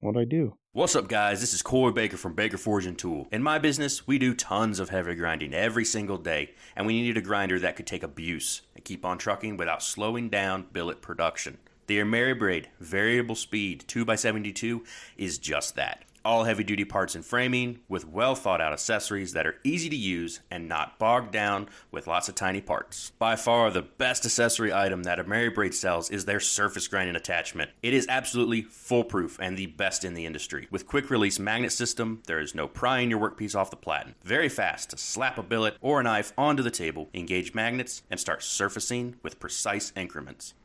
What'd I do? What's up, guys? This is Corey Baker from Baker Forge and Tool. In my business, we do tons of heavy grinding every single day, and we needed a grinder that could take abuse and keep on trucking without slowing down billet production. The AmeriBrade variable speed 2x72 is just that all heavy duty parts and framing with well thought out accessories that are easy to use and not bogged down with lots of tiny parts. By far, the best accessory item that AmeriBrade sells is their surface grinding attachment. It is absolutely foolproof and the best in the industry. With quick release magnet system, there is no prying your workpiece off the platen. Very fast to slap a billet or a knife onto the table, engage magnets, and start surfacing with precise increments.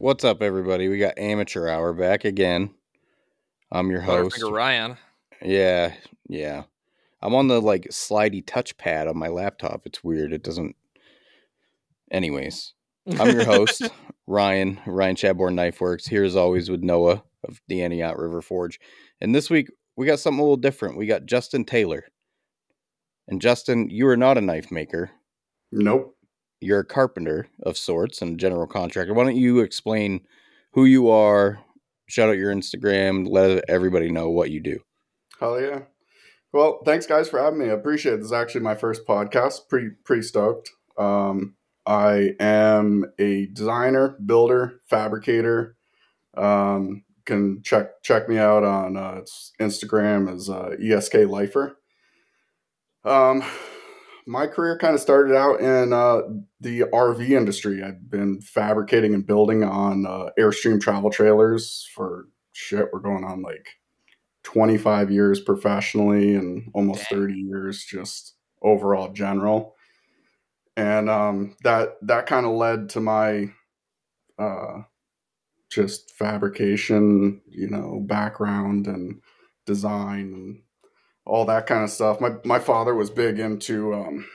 What's up, everybody? We got Amateur Hour back again. I'm your host. Ryan. Yeah, yeah. I'm on the like slidey touchpad on my laptop. It's weird. It doesn't. Anyways, I'm your host, Ryan, Ryan Chadbourne Knife Works, here as always with Noah of the Antioch River Forge. And this week, we got something a little different. We got Justin Taylor. And Justin, you are not a knife maker. Nope. You're a carpenter of sorts and a general contractor. Why don't you explain who you are, shout out your Instagram, let everybody know what you do. Hell yeah. Well, thanks guys for having me. I appreciate it. This is actually my first podcast. Pretty pretty stoked. Um, I am a designer, builder, fabricator. Um, can check check me out on uh, Instagram as uh, ESK Lifer. Um, my career kind of started out in uh, the RV industry. I've been fabricating and building on uh, Airstream travel trailers for shit. We're going on like 25 years professionally and almost Dang. 30 years just overall general. And um, that that kind of led to my uh, just fabrication, you know, background and design and all that kind of stuff. My my father was big into um,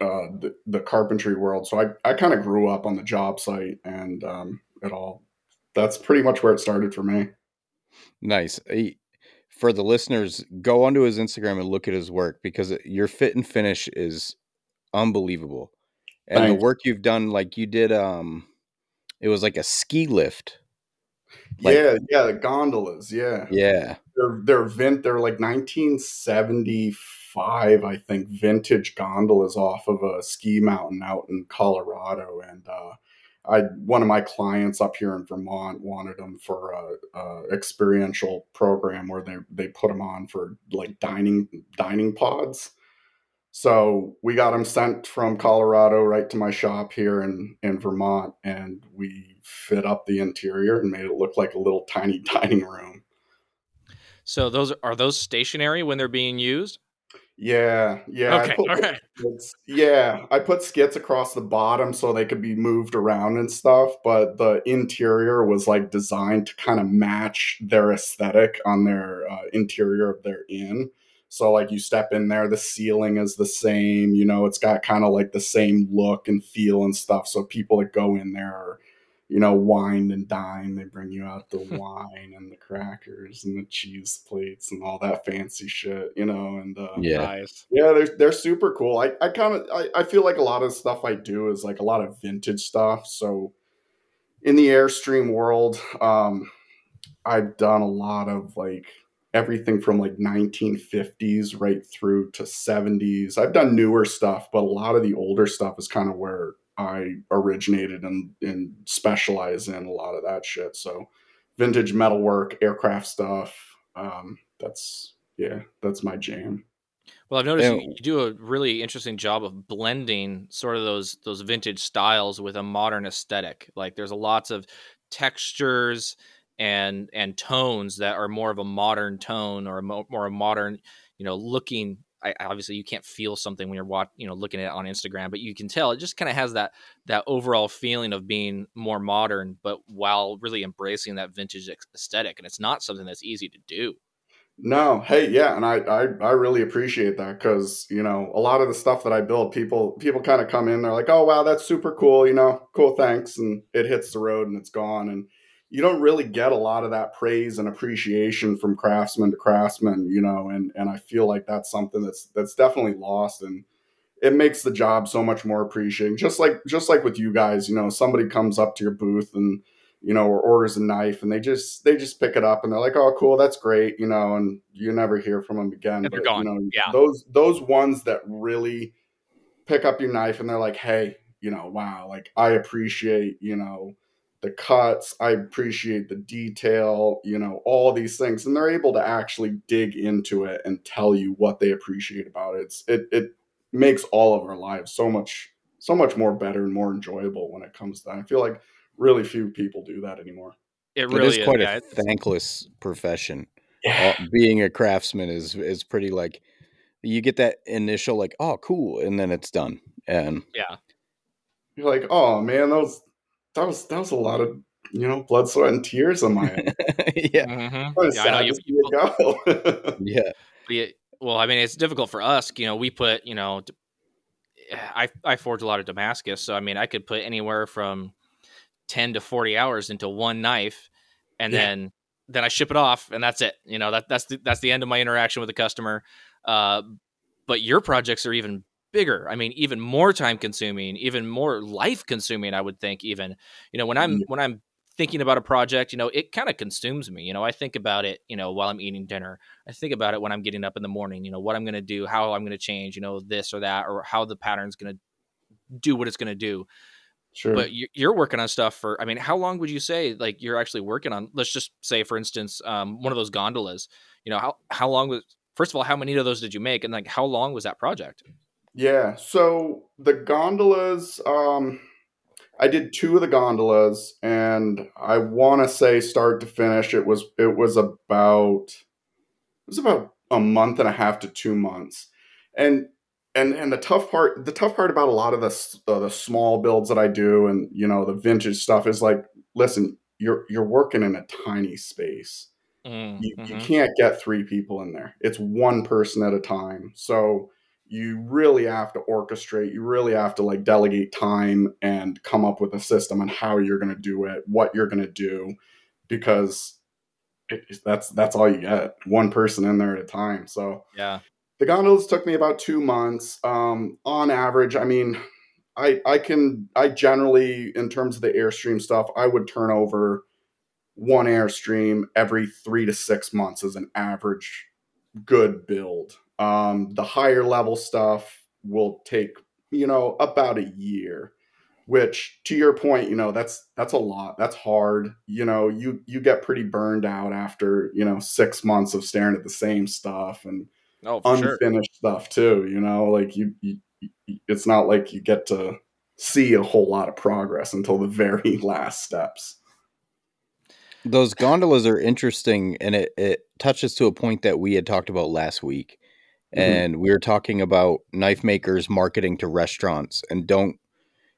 uh, the, the carpentry world, so I I kind of grew up on the job site and um, it all. That's pretty much where it started for me. Nice. For the listeners, go onto his Instagram and look at his work because your fit and finish is unbelievable. And Thanks. the work you've done, like you did, um, it was like a ski lift like, yeah, yeah, the gondolas. Yeah, yeah. They're they're vint. They're like 1975, I think, vintage gondolas off of a ski mountain out in Colorado, and uh, I one of my clients up here in Vermont wanted them for a, a, experiential program where they they put them on for like dining dining pods. So we got them sent from Colorado right to my shop here in in Vermont, and we fit up the interior and made it look like a little tiny dining room. So those are those stationary when they're being used? Yeah, yeah. Okay, all right. Yeah, I put skits across the bottom so they could be moved around and stuff, but the interior was like designed to kind of match their aesthetic on their uh, interior of their inn. So like you step in there, the ceiling is the same. You know, it's got kind of like the same look and feel and stuff. So people that go in there are you know, wine and dine. They bring you out the wine and the crackers and the cheese plates and all that fancy shit, you know. And uh, yeah, nice. yeah, they're they're super cool. I I kind of I, I feel like a lot of stuff I do is like a lot of vintage stuff. So in the airstream world, um, I've done a lot of like everything from like 1950s right through to 70s. I've done newer stuff, but a lot of the older stuff is kind of where I originated and, and specialize in a lot of that shit. So vintage metalwork, aircraft stuff. Um, that's yeah, that's my jam. Well, I've noticed you, you, do a really interesting job of blending sort of those those vintage styles with a modern aesthetic. Like there's a lots of textures and and tones that are more of a modern tone or a mo- more a modern, you know, looking I, obviously you can't feel something when you're watching, you know, looking at it on Instagram, but you can tell it just kind of has that that overall feeling of being more modern, but while really embracing that vintage aesthetic. And it's not something that's easy to do. No, hey, yeah, and I I, I really appreciate that because you know a lot of the stuff that I build, people people kind of come in, they're like, oh wow, that's super cool, you know, cool, thanks, and it hits the road and it's gone, and you don't really get a lot of that praise and appreciation from craftsman to craftsman, you know, and and I feel like that's something that's that's definitely lost, and it makes the job so much more appreciating. Just like just like with you guys, you know, somebody comes up to your booth and you know, or orders a knife and they just they just pick it up and they're like, oh, cool, that's great, you know, and you never hear from them again. And they're gone. You know, yeah. Those those ones that really pick up your knife and they're like, hey, you know, wow, like I appreciate, you know, the cuts, I appreciate the detail, you know, all these things, and they're able to actually dig into it and tell you what they appreciate about it. It's it it makes all of our lives so much so much more better and more enjoyable when it comes to that. I feel like really few people do that anymore. It really it is quite is, yeah. a thankless profession. Yeah. All, being a craftsman is is pretty like you get that initial like oh cool and then it's done and yeah you're like oh man that was that was that was a lot of you know blood sweat and tears on my end. yeah mm-hmm. yeah I know you, you go. yeah yeah well I mean it's difficult for us you know we put you know I I forge a lot of Damascus so I mean I could put anywhere from 10 to 40 hours into one knife and yeah. then then I ship it off and that's it. You know, that that's the, that's the end of my interaction with the customer. Uh, but your projects are even bigger. I mean, even more time consuming, even more life consuming, I would think even. You know, when I'm when I'm thinking about a project, you know, it kind of consumes me. You know, I think about it, you know, while I'm eating dinner. I think about it when I'm getting up in the morning, you know, what I'm going to do, how I'm going to change, you know, this or that or how the pattern's going to do what it's going to do. Sure. But you're working on stuff for. I mean, how long would you say like you're actually working on? Let's just say, for instance, um, one of those gondolas. You know, how how long was? First of all, how many of those did you make, and like how long was that project? Yeah. So the gondolas, um, I did two of the gondolas, and I want to say start to finish, it was it was about it was about a month and a half to two months, and and and the tough part the tough part about a lot of the uh, the small builds that I do and you know the vintage stuff is like listen you're you're working in a tiny space mm, you, mm-hmm. you can't get three people in there it's one person at a time so you really have to orchestrate you really have to like delegate time and come up with a system on how you're going to do it what you're going to do because it, that's that's all you get one person in there at a time so yeah the gondolas took me about two months. Um, on average, I mean, I I can I generally in terms of the airstream stuff, I would turn over one airstream every three to six months as an average good build. Um, the higher level stuff will take you know about a year which to your point you know that's that's a lot that's hard you know you you get pretty burned out after you know six months of staring at the same stuff and oh, unfinished sure. stuff too. You know, like you, you, it's not like you get to see a whole lot of progress until the very last steps. Those gondolas are interesting, and it, it touches to a point that we had talked about last week. Mm-hmm. And we were talking about knife makers marketing to restaurants and don't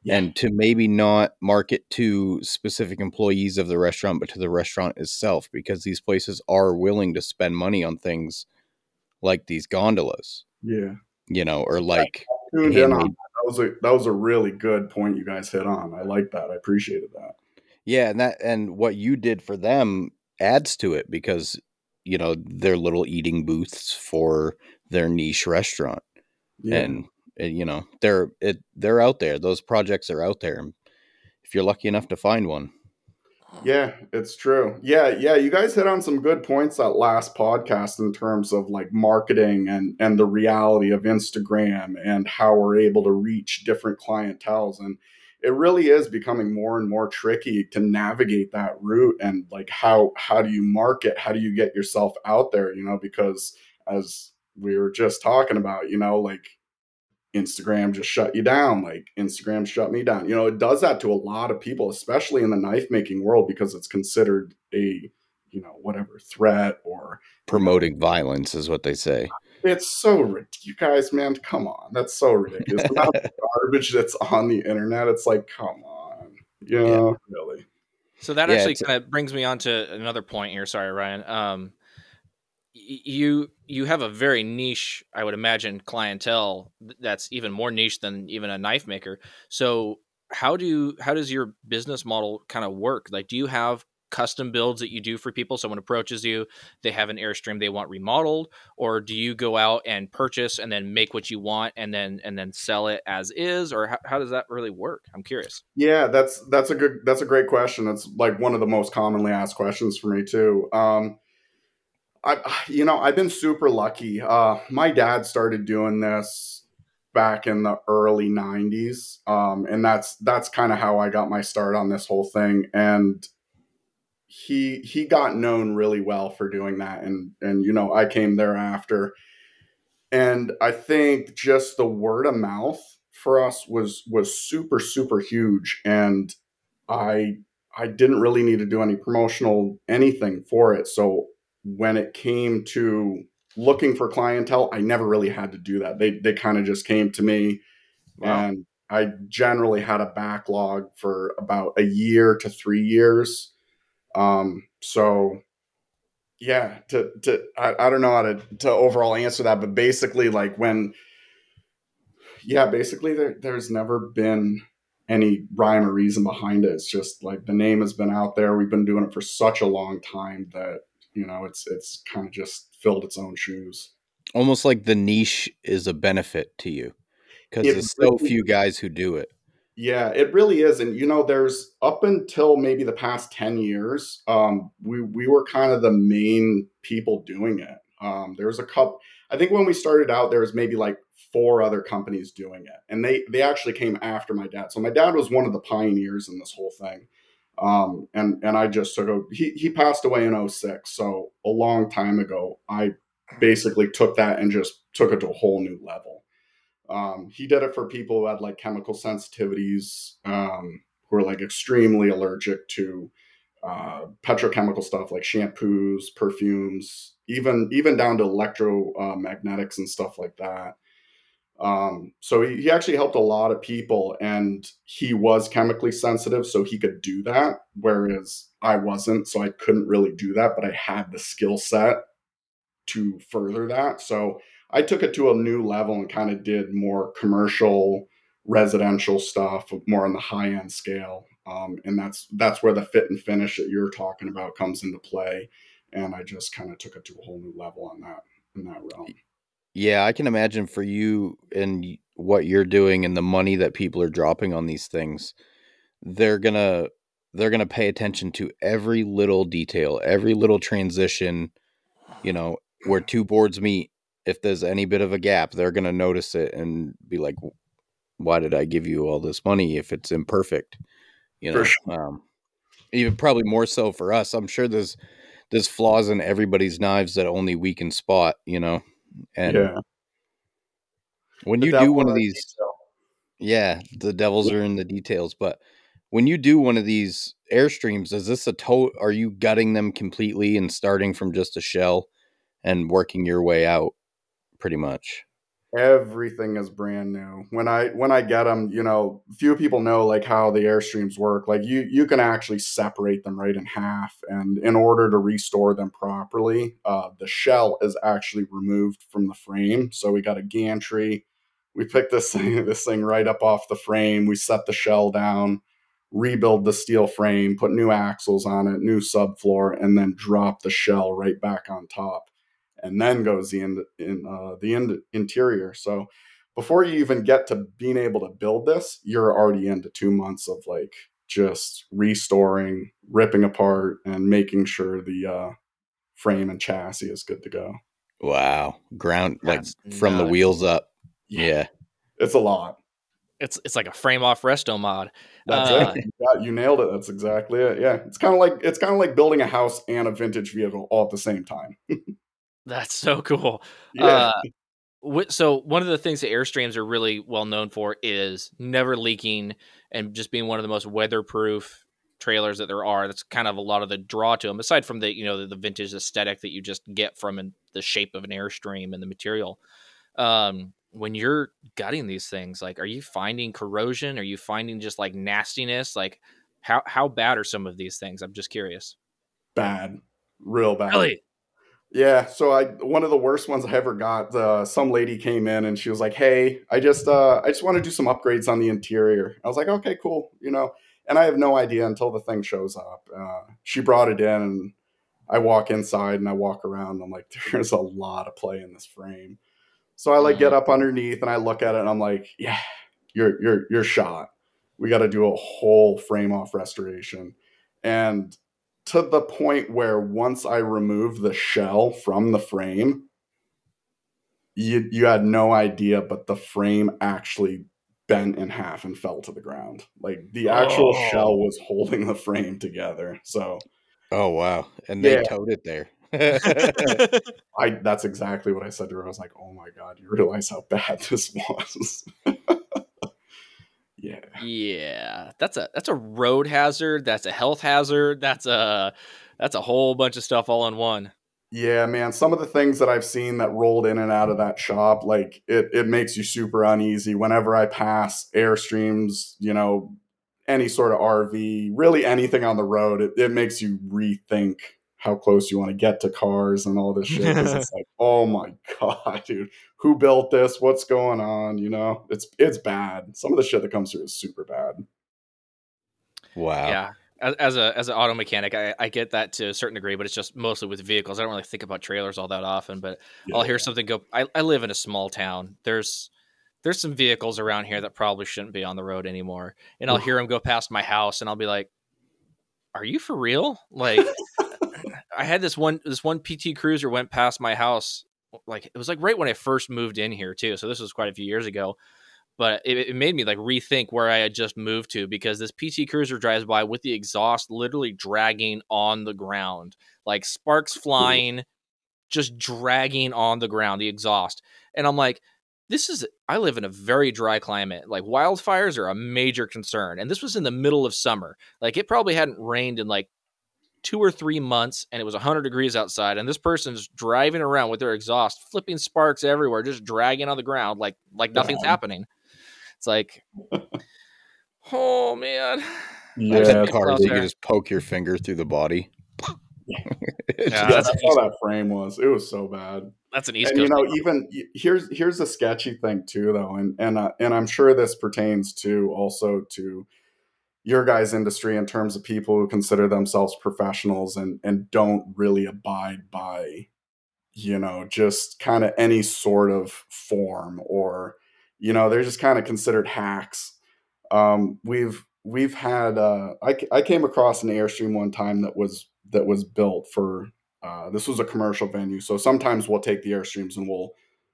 yeah. and to maybe not market to specific employees of the restaurant, but to the restaurant itself, because these places are willing to spend money on things like these gondolas. Yeah. You know, or like that. that was a that was a really good point you guys hit on. I like that. I appreciated that. Yeah, and that and what you did for them adds to it because you know they're little eating booths for their niche restaurant, yeah. and eh, you know they're it they're out there. Those projects are out there. If you're lucky enough to find one, yeah, it's true. Yeah, yeah, you guys hit on some good points that last podcast in terms of like marketing and and the reality of Instagram and how we're able to reach different clientels and it really is becoming more and more tricky to navigate that route and like how how do you market? How do you get yourself out there, you know, because as we were just talking about, you know, like Instagram just shut you down. Like Instagram shut me down. You know, it does that to a lot of people, especially in the knife making world, because it's considered a, you know, whatever threat or promoting violence is what they say. It's so ridiculous. You guys, man, come on. That's so ridiculous. The garbage that's on the internet. It's like, come on. You know, really. So that Yeah, actually kind of brings me on to another point here. Sorry, Ryan. Um, y- you you have a very niche, I would imagine, clientele that's even more niche than even a knife maker. So how do how does your business model kind of work? Like, do you have custom builds that you do for people? Someone approaches you, they have an airstream they want remodeled, or do you go out and purchase and then make what you want and then and then sell it as is, or how, how does that really work? I'm curious. Yeah, that's that's a good that's a great question. It's like one of the most commonly asked questions for me too. Um, I you know I've been super lucky. Uh, my dad started doing this back in the early '90s, um, and that's that's kind of how I got my start on this whole thing. And he he got known really well for doing that, and and you know I came thereafter, and I think just the word of mouth for us was was super super huge, and I I didn't really need to do any promotional anything for it. So when it came to looking for clientele, I never really had to do that. They they kind of just came to me Wow. and I generally had a backlog for about a year to 3 years. Um so yeah, to to I, I don't know how to to overall answer that, but basically like when yeah, basically there there's never been any rhyme or reason behind it. It's just like the name has been out there. We've been doing it for such a long time that you know it's it's kind of just filled its own shoes. Almost like the niche is a benefit to you because there's so really few guys who do it. Yeah, it really is. And you know, there's up until maybe the past 10 years, um, we we were kind of the main people doing it. Um, there was a couple I think when we started out, there was maybe like four other companies doing it. And they they actually came after my dad. So my dad was one of the pioneers in this whole thing. Um, and and I just took a he he passed away in 06, so a long time ago. I basically took that and just took it to a whole new level. Um, he did it for people who had like chemical sensitivities, um, who are like extremely allergic to uh, petrochemical stuff like shampoos, perfumes, even even down to electromagnetics and stuff like that. Um, so he, he actually helped a lot of people, and he was chemically sensitive, so he could do that, whereas I wasn't, so I couldn't really do that, but I had the skill set to further that. So I took it to a new level and kind of did more commercial, residential stuff, more on the high end scale. Um, and that's that's where the fit and finish that you're talking about comes into play. And I just kind of took it to a whole new level on that in that realm. Yeah, I can imagine for you and y- what you're doing and the money that people are dropping on these things, they're gonna they're gonna pay attention to every little detail, every little transition. You know, where two boards meet. If there's any bit of a gap, they're gonna notice it and be like, "Why did I give you all this money if it's imperfect?" You know, For um, even probably more so for us. I'm sure there's there's flaws in everybody's knives that only we can spot. You know, and yeah. when The you do one of these detail. yeah the devils are in the details but when you do one of these airstreams is this a to are you gutting them completely and starting from just a shell and working your way out pretty much everything is brand new. When i when i get them you know few people know like how the airstreams work. Like you you can actually separate them right in half and in order to restore them properly uh, the shell is actually removed from the frame. So we got a gantry. We pick this thing this thing right up off the frame. We set the shell down rebuild the steel frame put new axles on it new subfloor and then drop the shell right back on top and then goes the in, in uh, the in, interior. So before you even get to being able to build this, you're already into two months of like just restoring, ripping apart, and making sure the uh, frame and chassis is good to go. wow ground like That's from the wheels up yeah It's a lot. It's it's like a frame off resto mod. That's Uh, it. Yeah, you nailed it. That's exactly it. Yeah, it's kind of like it's kind of like building a house and a vintage vehicle all at the same time. That's so cool. Yeah, Uh, so one of the things that Airstreams are really well known for is never leaking and just being one of the most weatherproof trailers that there are. That's kind of a lot of the draw to them, aside from the you know the, the vintage aesthetic that you just get from the shape of an airstream and the material. Um, when you're gutting these things, like, are you finding corrosion? Are you finding just like nastiness? Like, how how bad are some of these things? I'm just curious. Bad, real bad. Really? Yeah, so I one of the worst ones I ever got. Uh, some lady came in and she was like, "Hey, I just uh, I just want to do some upgrades on the interior." I was like, "Okay, cool," you know. And I have no idea until the thing shows up. Uh, she brought it in, and I walk inside and I walk around. And I'm like, "There's a lot of play in this frame." So I like get up underneath and I look at it and I'm like, "Yeah, you're you're you're shot. We got to do a whole frame off restoration." And to the point where once I removed the shell from the frame, you you had no idea, but the frame actually bent in half and fell to the ground. Like the actual Oh. shell was holding the frame together. So Oh wow. And they Yeah. towed it there. I that's exactly what I said to her. I was like, "Oh my god, you realize how bad this was." yeah. yeah, that's a that's a road hazard. That's a health hazard. That's a that's a whole bunch of stuff all in one. Yeah, man. Some of the things that I've seen that rolled in and out of that shop, like it, it makes you super uneasy. Whenever I pass airstreams, you know, any sort of RV, really anything on the road, it, it makes you rethink how close you want to get to cars and all this shit. it's like, oh my god, dude, who built this? What's going on? You know, it's it's bad. Some of the shit that comes through is super bad. Wow. Yeah. As, as a as an auto mechanic, I, I get that to a certain degree, but it's just mostly with vehicles. I don't really think about trailers all that often. But I'll hear something go. I, I live in a small town. There's there's some vehicles around here that probably shouldn't be on the road anymore, and I'll hear them go past my house, and I'll be like, "Are you for real?" Like, I had this one this one PT Cruiser went past my house. Like it was like right when I first moved in here too. So this was quite a few years ago. But it, it made me like rethink where I had just moved to because this PT Cruiser drives by with the exhaust literally dragging on the ground, like sparks flying, just dragging on the ground, the exhaust. And I'm like, this is I live in a very dry climate. Like wildfires are a major concern. And this was in the middle of summer. Like it probably hadn't rained in like two or three months and it was 100 degrees outside and this person's driving around with their exhaust flipping sparks everywhere just dragging on the ground like like nothing's God. happening it's like oh man Yeah, There's Yeah, car you can just poke your finger through the body. Yeah, yeah, just- that's how that frame was. It was so bad. that's an east and you know thing. even here's here's a sketchy thing too though and and uh, and i'm sure this pertains to also to your guys industry in terms of people who consider themselves professionals and and don't really abide by you know just kind of any sort of form or you know they're just kind of considered hacks. Um we've we've had uh I, I came across an airstream one time that was that was built for uh, this was a commercial venue, so sometimes we'll take the airstreams and we'll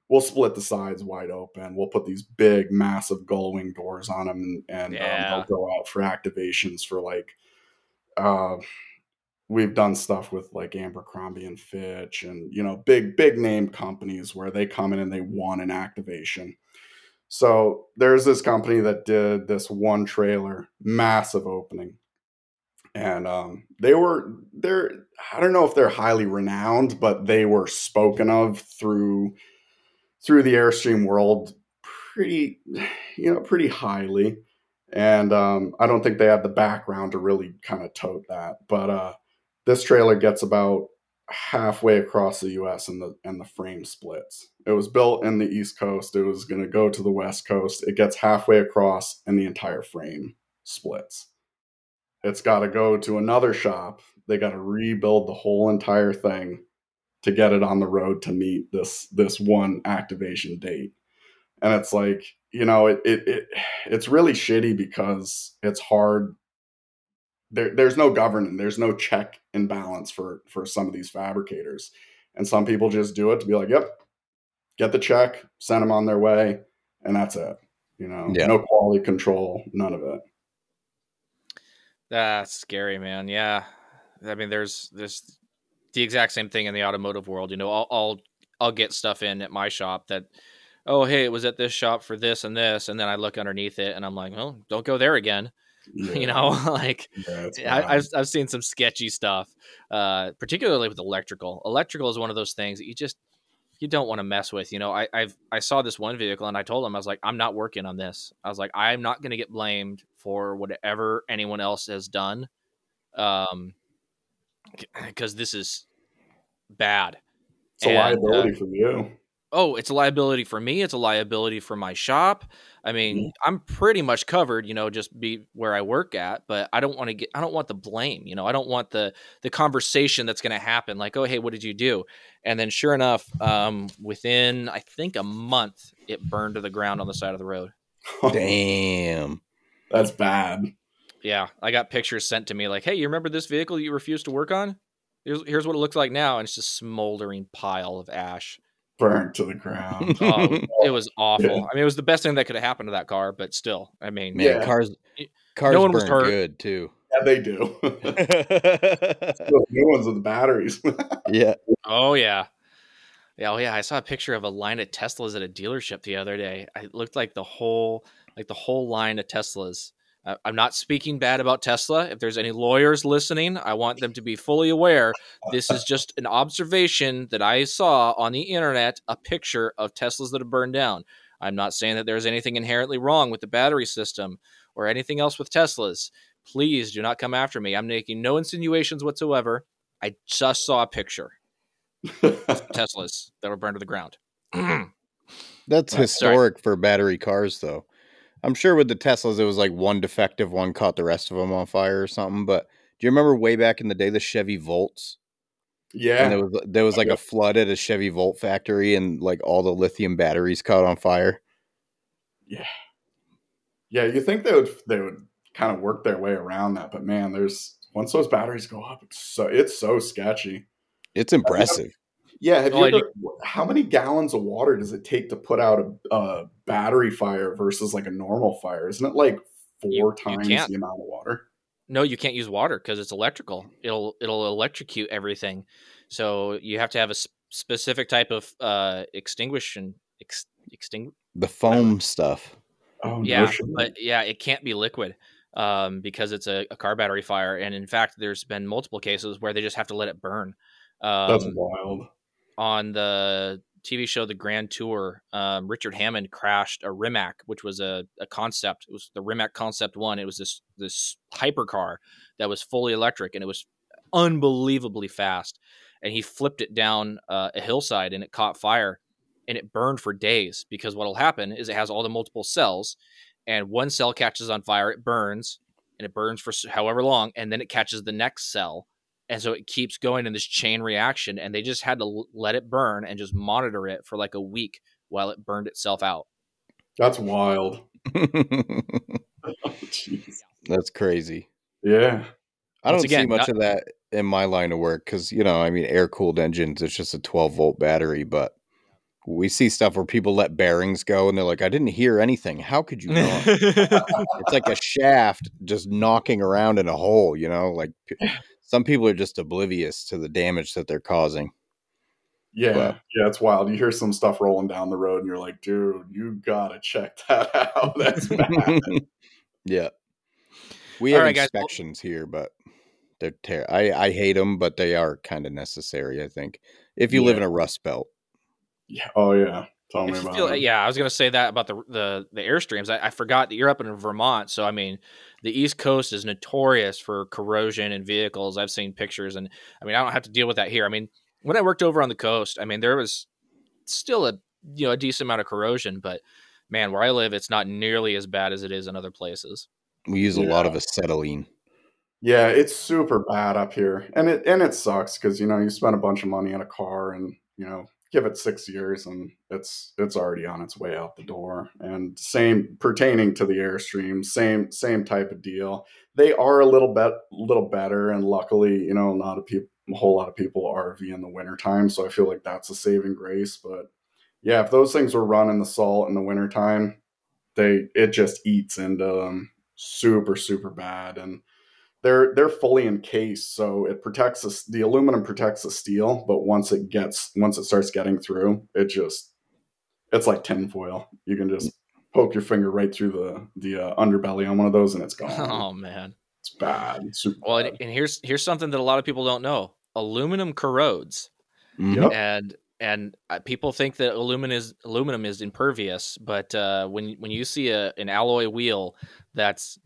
we'll split the sides wide open. We'll put these big, massive gull wing doors on them, and, and Yeah. um, they'll go out for activations for like. Uh, we've done stuff with like Abercrombie and Fitch, and you know, big big name companies where they come in and they want an activation. So there's this company that did this one trailer, massive opening, and um, they were they're I don't know if they're highly renowned, but they were spoken of through through the airstream world pretty you know pretty highly, and um, I don't think they had the background to really kind of tote that. But uh, this trailer gets about halfway across the U.S. and the and the frame splits. It was built in the East Coast. It was going to go to the West Coast. It gets halfway across, and the entire frame splits it's got to go to another shop. They got to rebuild the whole entire thing to get it on the road to meet this this one activation date. And it's like, you know, it it, it it's really shitty because it's hard. There, there's no governing. There's no check and balance for for some of these fabricators, and some people just do it to be like, "Yep, get the check, send them on their way, and that's it." You know, Yeah. no quality control, none of it. That's scary, man. Yeah, I mean, there's there's the exact same thing in the automotive world. You know, I'll I'll, I'll get stuff in at my shop that, oh hey, it was at this shop for this and this, and then I look underneath it and I'm like, well, don't go there again. Yeah. You know, like Yeah, I, I've I've seen some sketchy stuff, uh, particularly with electrical. Electrical is one of those things that you just you don't want to mess with. You know, I I've I saw this one vehicle and I told him I was like, I'm not working on this. I was like, I'm not going to get blamed for whatever anyone else has done, um, because this is bad. it's a and, uh, liability for you. oh, it's a liability for me. It's a liability for my shop. I mean, Yeah. I'm pretty much covered, you know, just be where I work at, but I don't want to get, I don't want the blame, you know, I don't want the, the conversation that's going to happen. Like, oh, hey, what did you do? And then sure enough, um, within, I think a month, it burned to the ground on the side of the road. Damn. That's bad. Yeah. I got pictures sent to me like, hey, you remember this vehicle you refused to work on? Here's, here's what it looks like now. And it's just a smoldering pile of ash. Burnt to the ground. Oh, it was awful. Yeah. I mean, it was the best thing that could have happened to that car, but still, I mean, Man, Yeah. cars cars no one was burn hurt. good too. yeah, they do. Those new ones with the batteries. yeah. Oh yeah. Yeah, oh yeah. I saw a picture of a line of Teslas at a dealership the other day. It looked like the whole like the whole line of Teslas. I- I'm not speaking bad about Tesla. If there's any lawyers listening, I want them to be fully aware. This is just an observation that I saw on the internet, a picture of Teslas that have burned down. I'm not saying that there's anything inherently wrong with the battery system or anything else with Teslas. Please do not come after me. I'm making no insinuations whatsoever. I just saw a picture. Of Teslas that were burned to the ground. That's Sorry. historic for battery cars though. I'm sure with the Teslas it was like one defective one caught the rest of them on fire or something, but do you remember way back in the day the Chevy Volts? And yeah. Uh, there was there was like a flood at a Chevy Volt factory and like all the lithium batteries caught on fire. Yeah, yeah, you think they would they would kind of work their way around that, but man, there's once those batteries go up, it's so it's so sketchy. It's impressive. Yeah, have you ever, how many gallons of water does it take to put out a, a battery fire versus like a normal fire? Isn't it like four You- you times can't. the amount of water? No, you can't use water because it's electrical. It'll it'll electrocute everything. So you have to have a s- specific type of uh, extinguishing ex, extingu- The foam stuff. Oh yeah, no but yeah, it can't be liquid um, because it's a, a car battery fire. And in fact, there's been multiple cases where they just have to let it burn. That's Um, wild. On the TV show The Grand Tour, um, Richard Hammond crashed a Rimac, which was a, a concept. It was the Rimac Concept One. It was this this hypercar that was fully electric and it was unbelievably fast. And he flipped it down uh, a hillside and it caught fire and it burned for days because what'll happen is it has all the multiple cells and one cell catches on fire, it burns and it burns for however long, and then it catches the next cell and so it keeps going in this chain reaction and they just had to l- let it burn and just monitor it for like a week while it burned itself out That's wild. Oh. That's crazy. Yeah. I don't Once see much not- of that in my line of work because you know, I mean, air cooled engines. It's just a 12 volt battery, but we see stuff where people let bearings go and they're like, "I didn't hear anything. How could you not?" it's like a shaft just knocking around in a hole. You know, like p- some people are just oblivious to the damage that they're causing. Yeah. But- yeah, it's wild. You hear some stuff rolling down the road and you're like, dude, you gotta check that out. That's bad. yeah, we All have right, guys, inspections here, but they're ter- I I hate them, but they are kind of necessary. I think if you live in a rust belt. yeah. Oh yeah. Tell me about feel- it. yeah i was going to say that about the the, the airstreams. I, I forgot that you're up in vermont so i mean the east coast is notorious for corrosion in vehicles. I've seen pictures and i mean i don't have to deal with that here. I mean when i worked over on the coast i mean there was still a you know a decent amount of corrosion but man where i live it's not nearly as bad as it is in other places. We use a lot of acetylene. Yeah, it's super bad up here, and it and it sucks because you know you spend a bunch of money on a car, and you know give it six years, and it's it's already on its way out the door. And same pertaining to the airstream, same same type of deal. They are a little bit little better, and luckily, you know, not a peop a whole lot of people RV in the wintertime, so I feel like that's a saving grace. But yeah, if those things were running the salt in the wintertime, they it just eats into them super super bad and they're they're fully encased so it protects us the aluminum protects the steel but once it gets once it starts getting through it just it's like tinfoil you can just poke your finger right through the the uh, underbelly on one of those, and it's gone. Oh man, it's bad. It's super well, bad. and, and here's here's something that a lot of people don't know: aluminum corrodes, Mhm. Yep. and and uh, people think that aluminum is aluminum is impervious, but uh, when when you see a an alloy wheel that's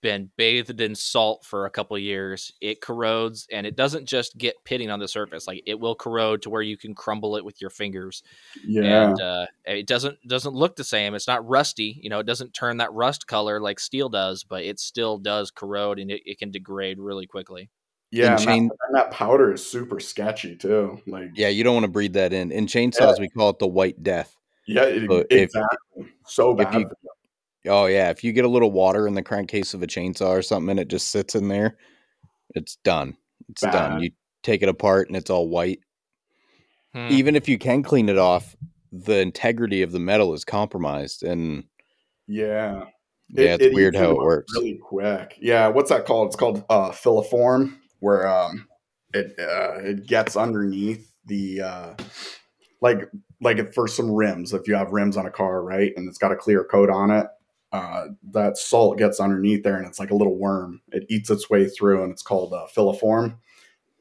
been bathed in salt for a couple years, it corrodes, and it doesn't just get pitting on the surface; like it will corrode to where you can crumble it with your fingers. Yeah, and uh, it doesn't doesn't look the same. It's not rusty, you know. It doesn't turn that rust color like steel does, but it still does corrode and it, it can degrade really quickly. yeah. And And, chain- that, and that powder is super sketchy too. Like Yeah, you don't want to breathe that in. In chainsaws, we call it the white death. yeah, it- But if- exactly. so if bad. you- Oh yeah, if you get a little water in the crankcase of a chainsaw or something and it just sits in there, it's done. It's done. You take it apart and it's all white. Hmm. Even if you can clean it off, the integrity of the metal is compromised and yeah, yeah, it's weird how it works. Really quick. Yeah, what's that called? It's called uh, filiform, where um, it uh, it gets underneath the uh, like like for some rims. If you have rims on a car, right, and it's got a clear coat on it, uh, that salt gets underneath there, and it's like a little worm. It eats its way through, and it's called uh, filiform.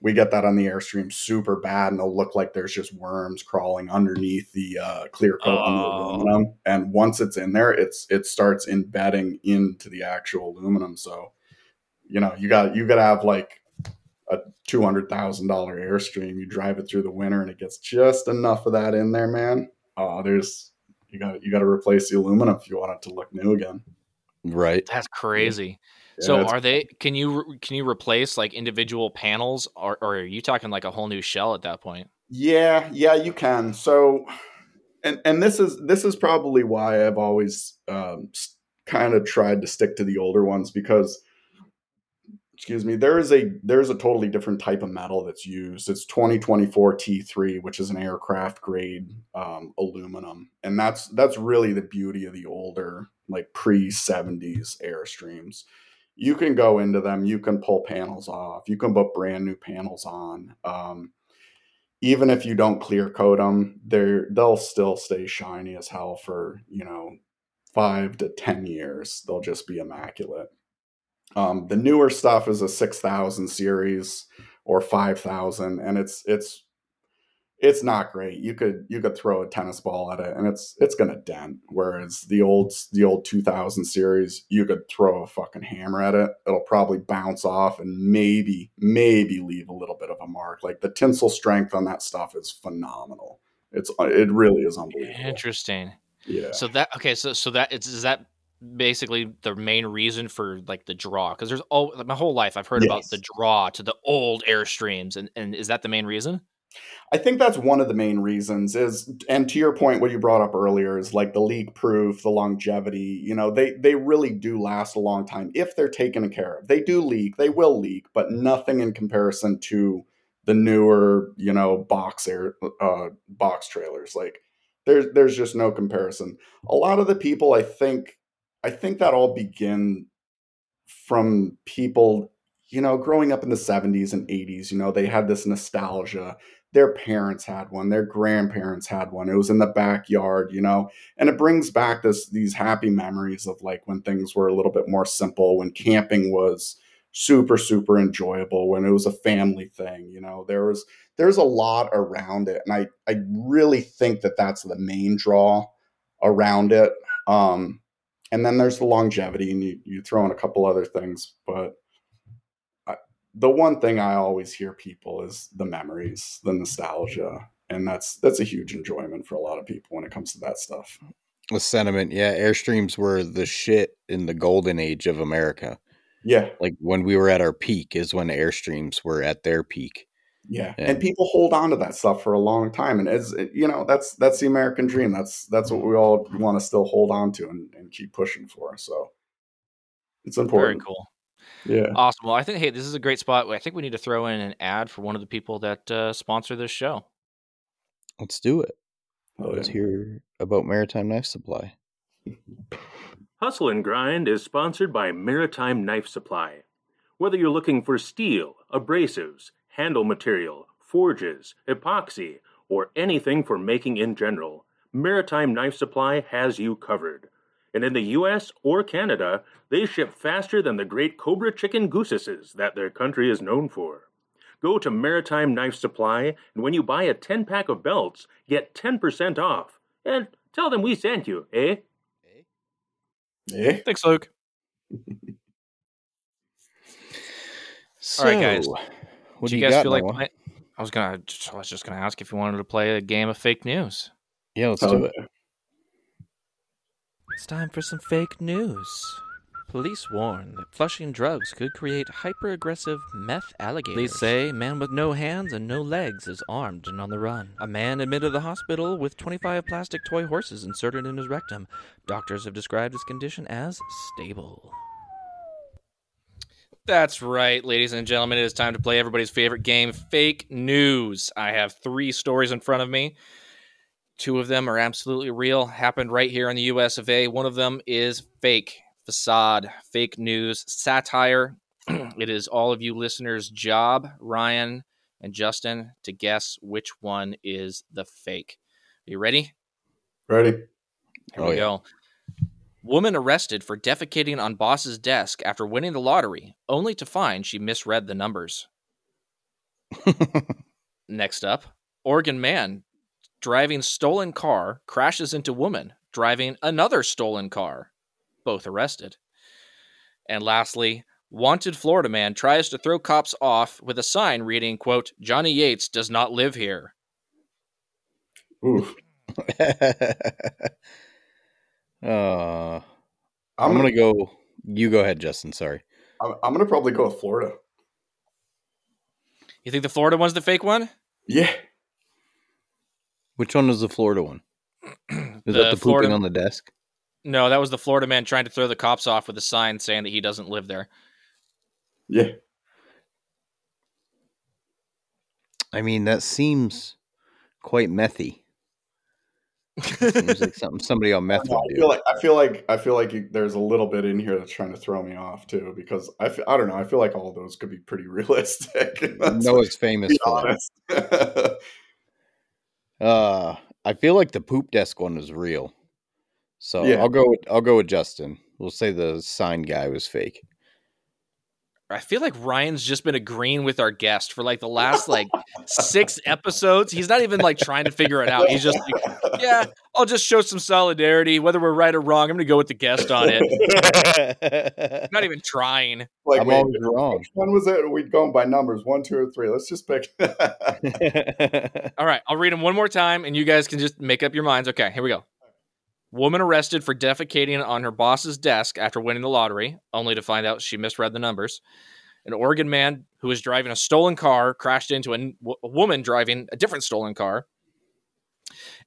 We get that on the airstream super bad, and it'll look like there's just worms crawling underneath the uh, clear coat on the Oh. aluminum. And once it's in there, it's it starts embedding into the actual aluminum. So, you know, you got you got to have like a two hundred thousand dollar airstream. You drive it through the winter, and it gets just enough of that in there, man. Oh, there's you got you got to replace the aluminum if you want it to look new again. Right. That's crazy. Yeah, so it's- are they? Can you can you replace like individual panels, or, or are you talking like a whole new shell at that point? Yeah, yeah, you can. So, and and this is this is probably why I've always um, kind of tried to stick to the older ones because, excuse me, there is a there's a totally different type of metal that's used. It's 2024 T3, which is an aircraft grade um, aluminum, and that's that's really the beauty of the older like pre 70s airstreams. You can go into them, you can pull panels off, you can put brand new panels on. Um, even if you don't clear coat them, they're they'll still stay shiny as hell for you know five to ten years. They'll just be immaculate. Um, the newer stuff is a six thousand series or five thousand, and it's it's it's not great. You could you could throw a tennis ball at it, and it's it's gonna dent. Whereas the old the old two thousand series, you could throw a fucking hammer at it. It'll probably bounce off and maybe maybe leave a little bit of a mark. Like the tensile strength on that stuff is phenomenal. It's it really is unbelievable. Interesting. Yeah. So that okay, so so that it's is that basically the main reason for like the draw? Because there's all like, my whole life I've heard about the draw to the old airstreams, and and is that the main reason? I think that's one of the main reasons is and to your point what you brought up earlier is like the leak proof, the longevity, you know, they they really do last a long time if they're taken care of. They do leak, they will leak, but nothing in comparison to the newer, you know, box air uh box trailers. Like there's there's just no comparison. A lot of the people I think I think that all begin from people, you know, growing up in the 70s and 80s, you know, they had this nostalgia. Their parents had one their grandparents had one. It was in the backyard you know? And it brings back this these happy memories of like when things were a little bit more simple when camping was super super enjoyable when it was a family thing you know? There was there's a lot around it and i i really think that that's the main draw around it. Um and then there's the longevity and you you throw in a couple other things but the one thing I always hear people is the memories, the nostalgia, and that's that's a huge enjoyment for a lot of people when it comes to that stuff. The sentiment, yeah, airstreams were the shit in the golden age of America. Yeah, Like when we were at our peak is when airstreams were at their peak. Yeah, Yeah. and people hold on to that stuff for a long time, and as you know, that's that's the American dream. That's that's what we all want to still hold on to and, and keep pushing for. So it's important. Very cool. Yeah, Awesome. Well, I think hey, this is a great spot. I think we need to throw in an ad for one of the people that uh, sponsor this show. Let's do it. Oh, Let's yeah. hear about Maritime Knife Supply. Hustle and Grind is sponsored by Maritime Knife Supply. Whether you're looking for steel, abrasives, handle material, forges, epoxy, or anything for making in general, Maritime Knife Supply has you covered. And in the US or Canada, they ship faster than the great Cobra chicken goosesses that their country is known for. Go to Maritime Knife Supply, and when you buy a 10 pack of belts, get 10% off. And tell them we sent you, eh? Eh? Thanks, Luke. So, All right, guys. What do you you guys got, feel like Noah? play- I was gonna I was just gonna ask if you wanted to play a game of fake news. Yeah, let's Oh, do it. It's time for some fake news. Police warn that flushing drugs could create hyper-aggressive meth alligators. Police say man with no hands and no legs is armed and on the run. A man admitted to the hospital with 25 plastic toy horses inserted in his rectum. Doctors have described his condition as stable. That's right, ladies and gentlemen. It is time to play everybody's favorite game, Fake News. I have three stories in front of me. Two of them are absolutely real, happened right here in the US of A. One of them is fake, facade, fake news, satire. it is all of you listeners' job, Ryan and Justin, to guess which one is the fake. Are you ready? Ready? Here Oh, we yeah. go. Woman arrested for defecating on boss's desk after winning the lottery, only to find she misread the numbers. Next up, Oregon man driving stolen car crashes into woman driving another stolen car. Both arrested. And lastly, wanted Florida man tries to throw cops off with a sign reading, quote, Johnny Yates does not live here. Oof. uh, I'm, I'm, gonna gonna, go. You go ahead, Justin. Sorry. I'm, I'm gonna probably go with Florida. You think the Florida one's the fake one? Yeah. Which one was the Florida one? Is The that the Florida- pooping on the desk? No, that was the Florida man trying to throw the cops off with a sign saying that he doesn't live there. Yeah. I mean, that seems quite methy. Seems like something somebody on meth No, would I feel like I feel like I feel like you- there's a little bit in here that's trying to throw me off too because I I don't know I feel like all those could be pretty realistic. Noah's famous for that. Uh, I feel like the poop desk one is real. So Yeah. I'll go with I'll go with Justin. We'll say the sign guy was fake. I feel like Ryan's just been agreeing with our guest for like the last like six episodes. He's not even like trying to figure it out. He's just like, yeah, I'll just show some solidarity. Whether we're right or wrong, I'm going to go with the guest on it. Not even trying. like I'm wait, always wrong. which one was it? We'd going by numbers one, two, or three. Let's just pick. All right, I'll read them one more time and you guys can just make up your minds. Okay, here we go. Woman arrested for defecating on her boss's desk after winning the lottery, only to find out she misread the numbers. An Oregon man who was driving a stolen car crashed into a, woman driving a different stolen car.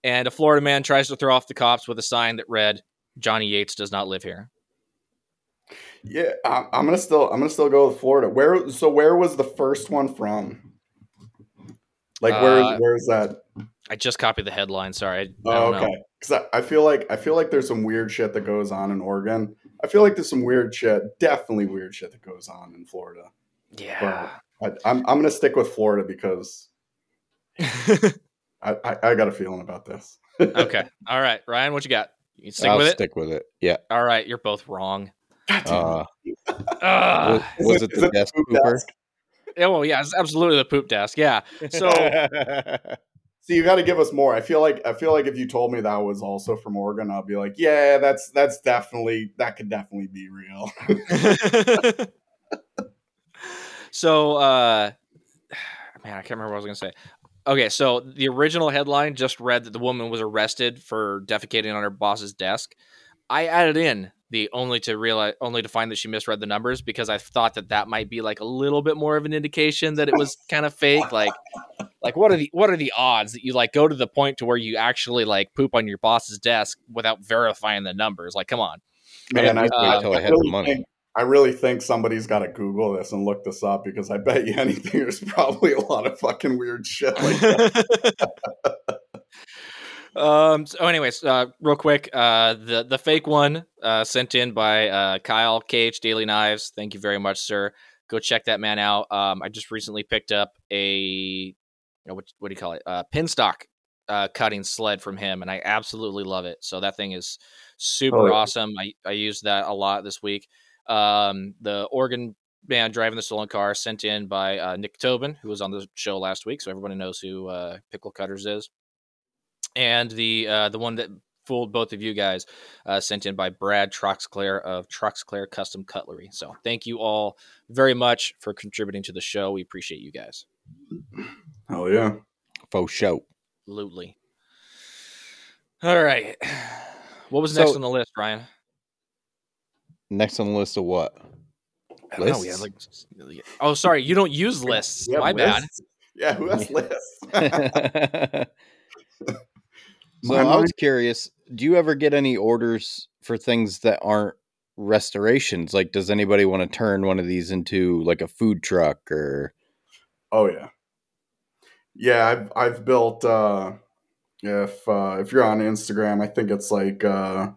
And a Florida man tries to throw off the cops with a sign that read, Johnny Yates does not live here. yeah, I'm, I'm gonna still I'm gonna still go with Florida. Where so where was the first one from? Like where Uh, where's that? I just copied the headline. Sorry. I, I Oh, don't know. Okay. Because I, I feel like I feel like there's some weird shit that goes on in Oregon. I feel like there's some weird shit, definitely weird shit that goes on in Florida. Yeah. I, I'm I'm gonna stick with Florida because I, I, I got a feeling about this. okay. All right. Ryan, what you got? You stick I'll with it? stick with it. Yeah. All right. You're both wrong. God Uh, it. was, Ugh. Is was it, is the desk poop pooper? desk? Yeah, well, yeah, it's absolutely the poop desk. Yeah. So See, you got to give us more. I feel like I feel like if you told me that was also from Oregon, I'll be like, yeah, that's that's definitely that could definitely be real. so uh man, I can't remember what I was gonna say. Okay, so the original headline just read that the woman was arrested for defecating on her boss's desk. I added in the only to realize only to find that she misread the numbers because I thought that that might be like a little bit more of an indication that it was kind of fake. Like, like what are the what are the odds that you like go to the point to where you actually like poop on your boss's desk without verifying the numbers? Like, come on. Man, I, Wait Uh, I had really the money. think- I really think somebody's got to Google this and look this up because I bet you anything there's probably a lot of fucking weird shit like that. um. So, anyways, uh, real quick, uh, the the fake one, uh, sent in by uh Kyle KH Daily Knives. Thank you very much, sir. Go check that man out. Um, I just recently picked up a, you know, what what do you call it? Uh, pin stock. uh, cutting sled from him, and I absolutely love it. So that thing is super Oh, awesome. I I used that a lot this week. Um, the Oregon band driving the stolen car sent in by uh, Nick Tobin, who was on the show last week, so everybody knows who uh, Pickle Cutters is. And the uh, the one that fooled both of you guys uh, sent in by Brad Troxclair of Troxclair Custom Cutlery. So thank you all very much for contributing to the show. We appreciate you guys. Hell yeah. Faux show. Absolutely. All right. What was next So- on the list, Ryan? Next on the list of what? I don't know, we had like Oh, sorry, you don't use lists. Yeah, My bad. Yeah, who has lists? so I was curious, do you ever get any orders for things that aren't restorations? Like does anybody want to turn one of these into like a food truck or Oh yeah, yeah. I've I've built. uh If uh if you're on Instagram, I think it's like uh.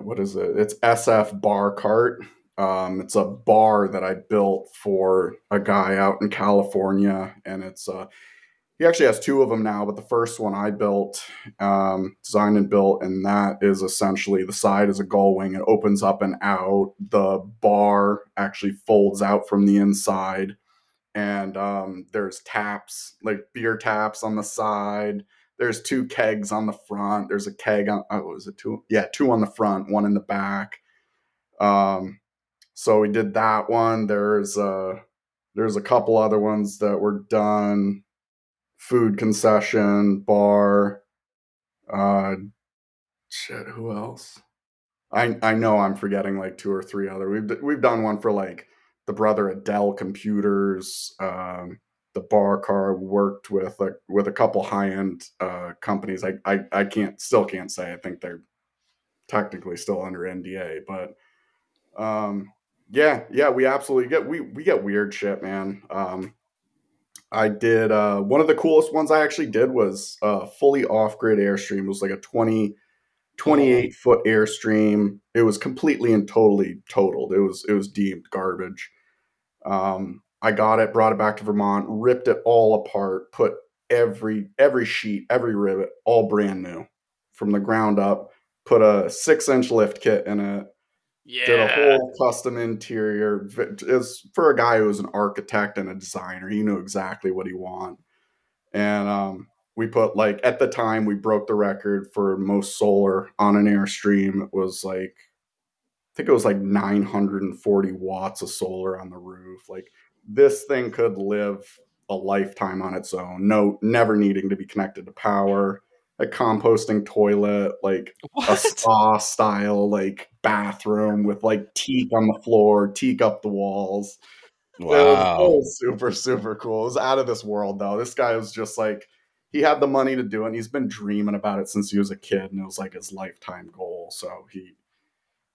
What is it? It's SF Bar Cart. Um, it's a bar that I built for a guy out in California, and it's uh he actually has two of them now, but the first one I built, um, designed and built, and that is essentially the side is a gull wing. It opens up and out. The bar actually folds out from the inside and um, there's taps like beer taps on the side. There's two kegs on the front. There's a keg on oh was it? Two yeah two on the front one in the back. Um so we did that one. There's uh there's a couple other ones that were done. Food concession bar uh shit who else? I i know i'm forgetting like two or three other. We've we've done one for like the brother at Dell Computers, um, the bar car worked with a, with a couple high end uh, companies. I, I I can't still can't say. I think they're technically still under NDA, but um, yeah, yeah, we absolutely get we we get weird shit, man. Um, I did uh, one of the coolest ones I actually did was uh, fully off grid airstream. It was like a 20, 28 foot airstream. It was completely and totally totaled. It was it was deemed garbage. Um, I got it, brought it back to Vermont, ripped it all apart, put every every sheet, every rivet, all brand new from the ground up. Put a six inch lift kit in it. Yeah. Did a whole custom interior. Is for a guy who was an architect and a designer. He knew exactly what he want. And um, we put like at the time we broke the record for most solar on an airstream. It was like think it was like 940 watts of solar on the roof. Like this thing could live a lifetime on its own. No, never needing to be connected to power. A composting toilet, like a What? spa style like bathroom with like teak on the floor, teak up the walls. It was, it wow. was super, super cool. It was out of this world though. This guy was just like he had the money to do it and he's been dreaming about it since he was a kid and it was like his lifetime goal. So he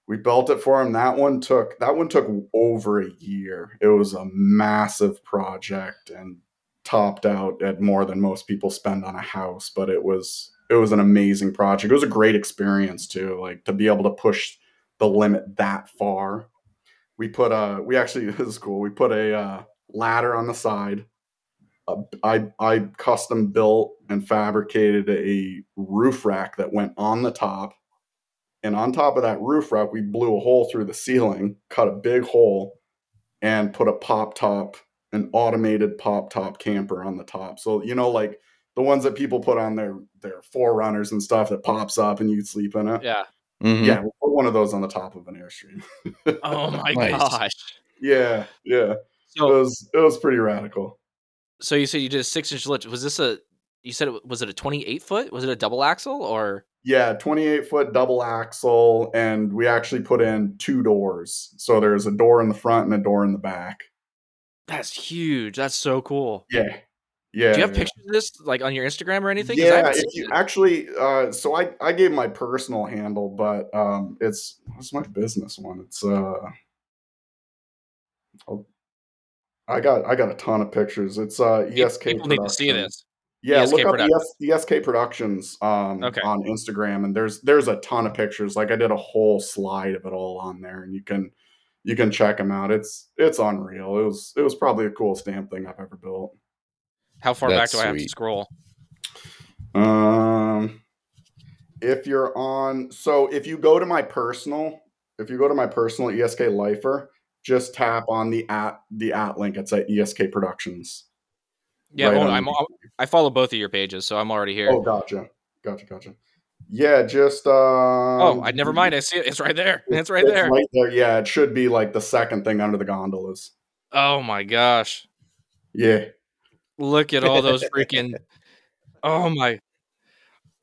we built it for him. That one took that one took over a year. It was a massive project and topped out at more than most people spend on a house, but it was it was an amazing project. It was a great experience too, like to be able to push the limit that far. We put a we actually this is cool. We put a uh, ladder on the side. I I custom built and fabricated a roof rack that went on the top. And on top of that roof rack, we blew a hole through the ceiling, cut a big hole, and put a pop top, an automated pop top camper on the top. So you know, like the ones that people put on their their 4Runners and stuff that pops up and you sleep in it. Yeah. Mhm. Yeah, we put one of those on the top of an airstream. Oh my Nice. gosh. yeah, yeah. It was it was pretty radical. so you said you did a six inch lift. Was this a? You said it was it a twenty eight foot? Was it a double axle or? Yeah, 28 foot double axle, and we actually put in two doors. So there's a door in the front and a door in the back. That's huge. That's so cool. Yeah. Yeah. Do you have yeah. pictures of this like on your Instagram or anything? Yeah, if you actually, uh, so I I gave my personal handle, but um, it's what's my business one? It's uh, oh, I got I got a ton of pictures. It's uh ESK. People need to see this. Yeah, ESK look up Productions. ES, ESK Productions um, Okay. on Instagram, and there's there's a ton of pictures. Like I did a whole slide of it all on there, and you can you can check them out. It's it's unreal. It was it was probably the coolest damn thing I've ever built. How far back That's do I have to scroll? Um, if you're on, so if you go to my personal, if you go to my personal ESK Lifer, just tap on the at the at link. It's at ESK Productions. Yeah, Right well, on. I'm I follow both of your pages, so I'm already here. Oh, gotcha, gotcha, gotcha. Yeah, just um. oh, I never mind. I see it. It's right there. It's right there. right there. Yeah, it should be like the second thing under the gondolas. Oh my gosh. Yeah. Look at all those freaking Oh my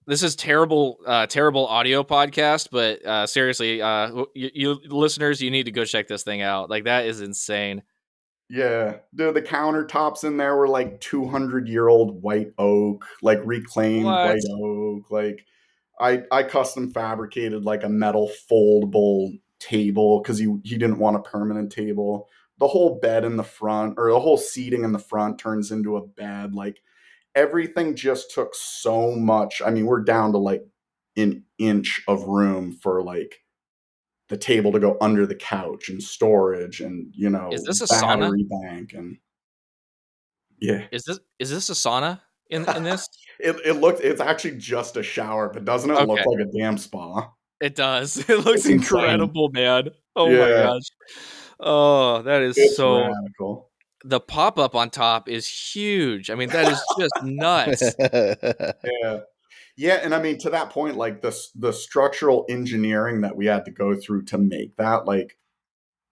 this is terrible uh terrible audio podcast but uh seriously uh you, you listeners you need to go check this thing out like that is insane Yeah, dude, the countertops in there were like 200 year old white oak, like reclaimed What? white oak. Like, I I custom fabricated like a metal foldable table because he he didn't want a permanent table. The whole bed in the front or the whole seating in the front turns into a bed. Like everything just took so much. I mean, we're down to like an inch of room for like the table to go under the couch and storage and you know Is this a sauna? battery bank and yeah. Is this is this a sauna in in this? It, it looks it's actually just a shower but doesn't it look like a damn spa? It does. It looks It's insane. incredible man. Oh my gosh. Oh that is it's so radical. The pop-up on top is huge. I mean that is just nuts. Yeah yeah and i mean to that point like the the structural engineering that we had to go through to make that like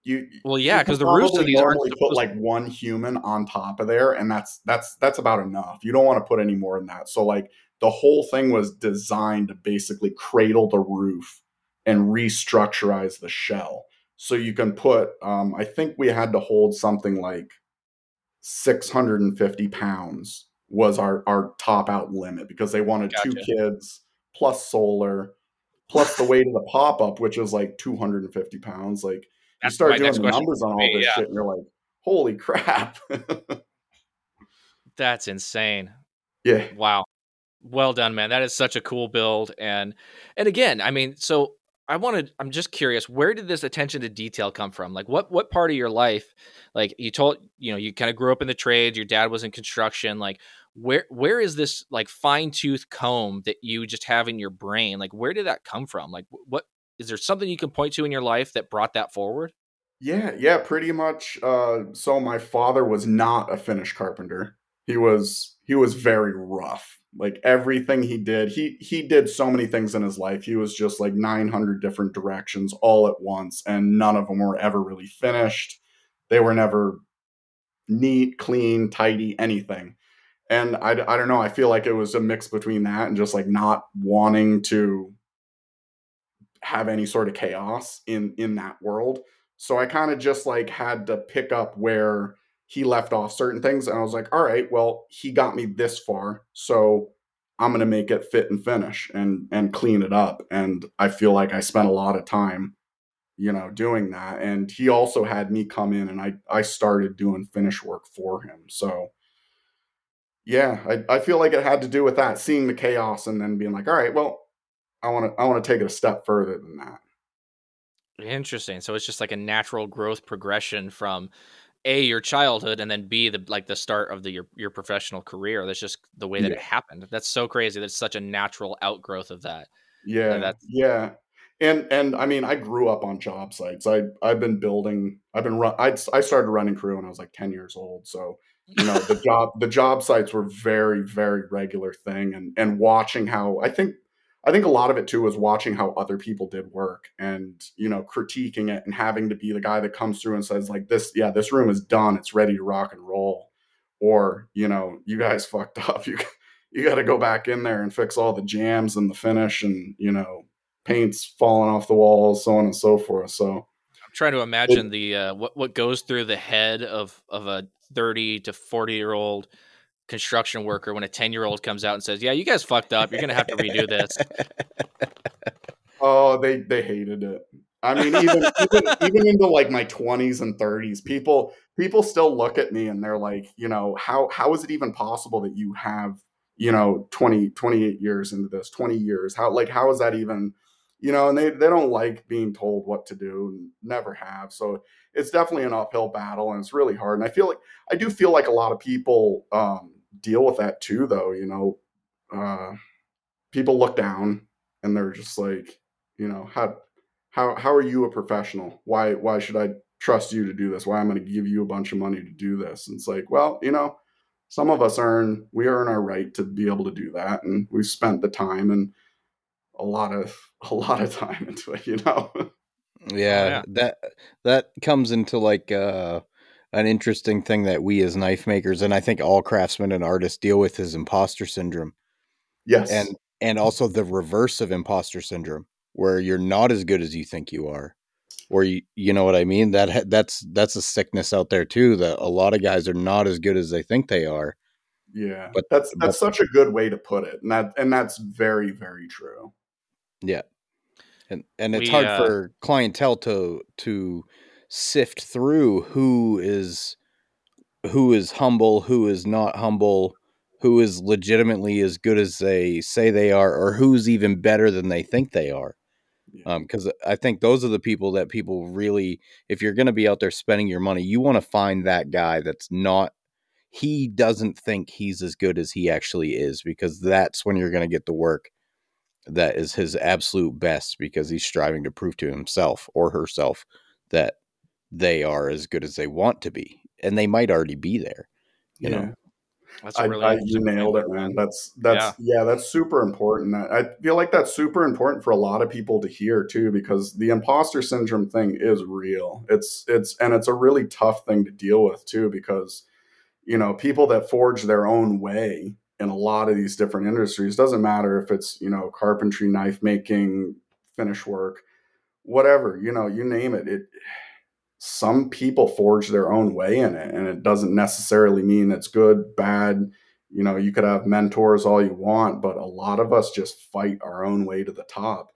you well yeah because the roofs of these aren't normally put like one human on top of there and that's that's that's about enough. You don't want to put any more than that. So like the whole thing was designed to basically cradle the roof and restructurize the shell. So you can put um, i think we had to hold something like 650 pounds was our our top out limit because they wanted two kids plus solar plus the weight of the pop-up which is like 250 pounds like you start doing the numbers on all me, this yeah. shit and you're like holy crap that's insane yeah Wow. Well done, man. That is such a cool build. And and again, I mean, so I wanted I'm just curious, where did this attention to detail come from? Like what what part of your life, like you told, you know, you kind of grew up in the trades, your dad was in construction, like where where is this like fine tooth comb that you just have in your brain? Like where did that come from? Like what is there something you can point to in your life that brought that forward? Yeah, yeah, pretty much. Uh, so my father was not a finished carpenter. He was he was very rough. Like everything he did, he he did so many things in his life. He was just like 900 different directions all at once, and none of them were ever really finished. They were never neat, clean, tidy, anything. And I, I don't know. I feel like it was a mix between that and just like not wanting to have any sort of chaos in in that world. So I kind of just like had to pick up where he left off certain things and I was like, "All right, well, he got me this far, so I'm going to make it fit and finish and and clean it up." And I feel like I spent a lot of time you know doing that and he also had me come in and I I started doing finish work for him. So yeah, I, I feel like it had to do with that, seeing the chaos and then being like, all right, well, I want to I want to take it a step further than that. Interesting. So it's just like a natural growth progression from a your childhood and then b the like the start of the your your professional career. That's just the way that Yeah. it happened. That's so crazy. That's such a natural outgrowth of that. Yeah, that's- yeah, and and I mean, I grew up on job sites. I I've been building. I've been run. I I started running crew when I was like ten years old. So you know the job the job sites were very very regular thing, and and watching how I think I think a lot of it too was watching how other people did work and you know critiquing it and having to be the guy that comes through and says like this yeah this room is done. It's ready to rock and roll. Or you know you guys fucked up. You you got to go back in there and fix all the jams and the finish and you know paint's falling off the walls so on and so forth. So I'm trying to imagine the uh, what what goes through the head of of a 30 to 40 year old construction worker when a 10 year old comes out and says, "Yeah, you guys fucked up. You're gonna have to redo this." oh they they hated it. I mean even even, even into like my 20s and 30s people people still look at me and they're like you know how how is it even possible that you have you know 20 28 years into this 20 years? How like how is that even you know? And they they don't like being told what to do and never have. So it's definitely an uphill battle and it's really hard. And i feel like i do feel like a lot of people um deal with that too though you know uh people look down and they're just like, you know, how how how are you a professional? Why why should I trust you to do this? Why I'm going to give you a bunch of money to do this? And it's like, well, you know, some of us earn we earn our right to be able to do that, and we've spent the time and a lot of a lot of time into it, you know. Yeah, yeah, that that comes into like uh an interesting thing that we as knife makers and I think all craftsmen and artists deal with is imposter syndrome. Yes. And and also the reverse of imposter syndrome where you're not as good as you think you are. Or you you know what I mean? That that's that's a sickness out there too that a lot of guys are not as good as they think they are. Yeah. But that's that's but, such a good way to put it. And that and that's very very true. Yeah. And and it's we, hard uh, for clientele to to sift through who is who is humble, who is not humble, who is legitimately as good as they say they are, or who's even better than they think they are. Because um, I think those are the people that people really, if you're going to be out there spending your money, you want to find that guy that's not, he doesn't think he's as good as he actually is, because that's when you're going to get the work that is his absolute best because he's striving to prove to himself or herself that they are as good as they want to be and they might already be there you yeah. know that's really I, I, you nailed it man that's that's yeah. yeah. that's super important i feel like that's super important for a lot of people to hear too because the imposter syndrome thing is real it's it's and it's a really tough thing to deal with too because you know people that forge their own way in a lot of these different industries doesn't matter if it's you know carpentry knife making finish work whatever you know you name it it some people forge their own way in it and it doesn't necessarily mean it's good bad you know you could have mentors all you want but a lot of us just fight our own way to the top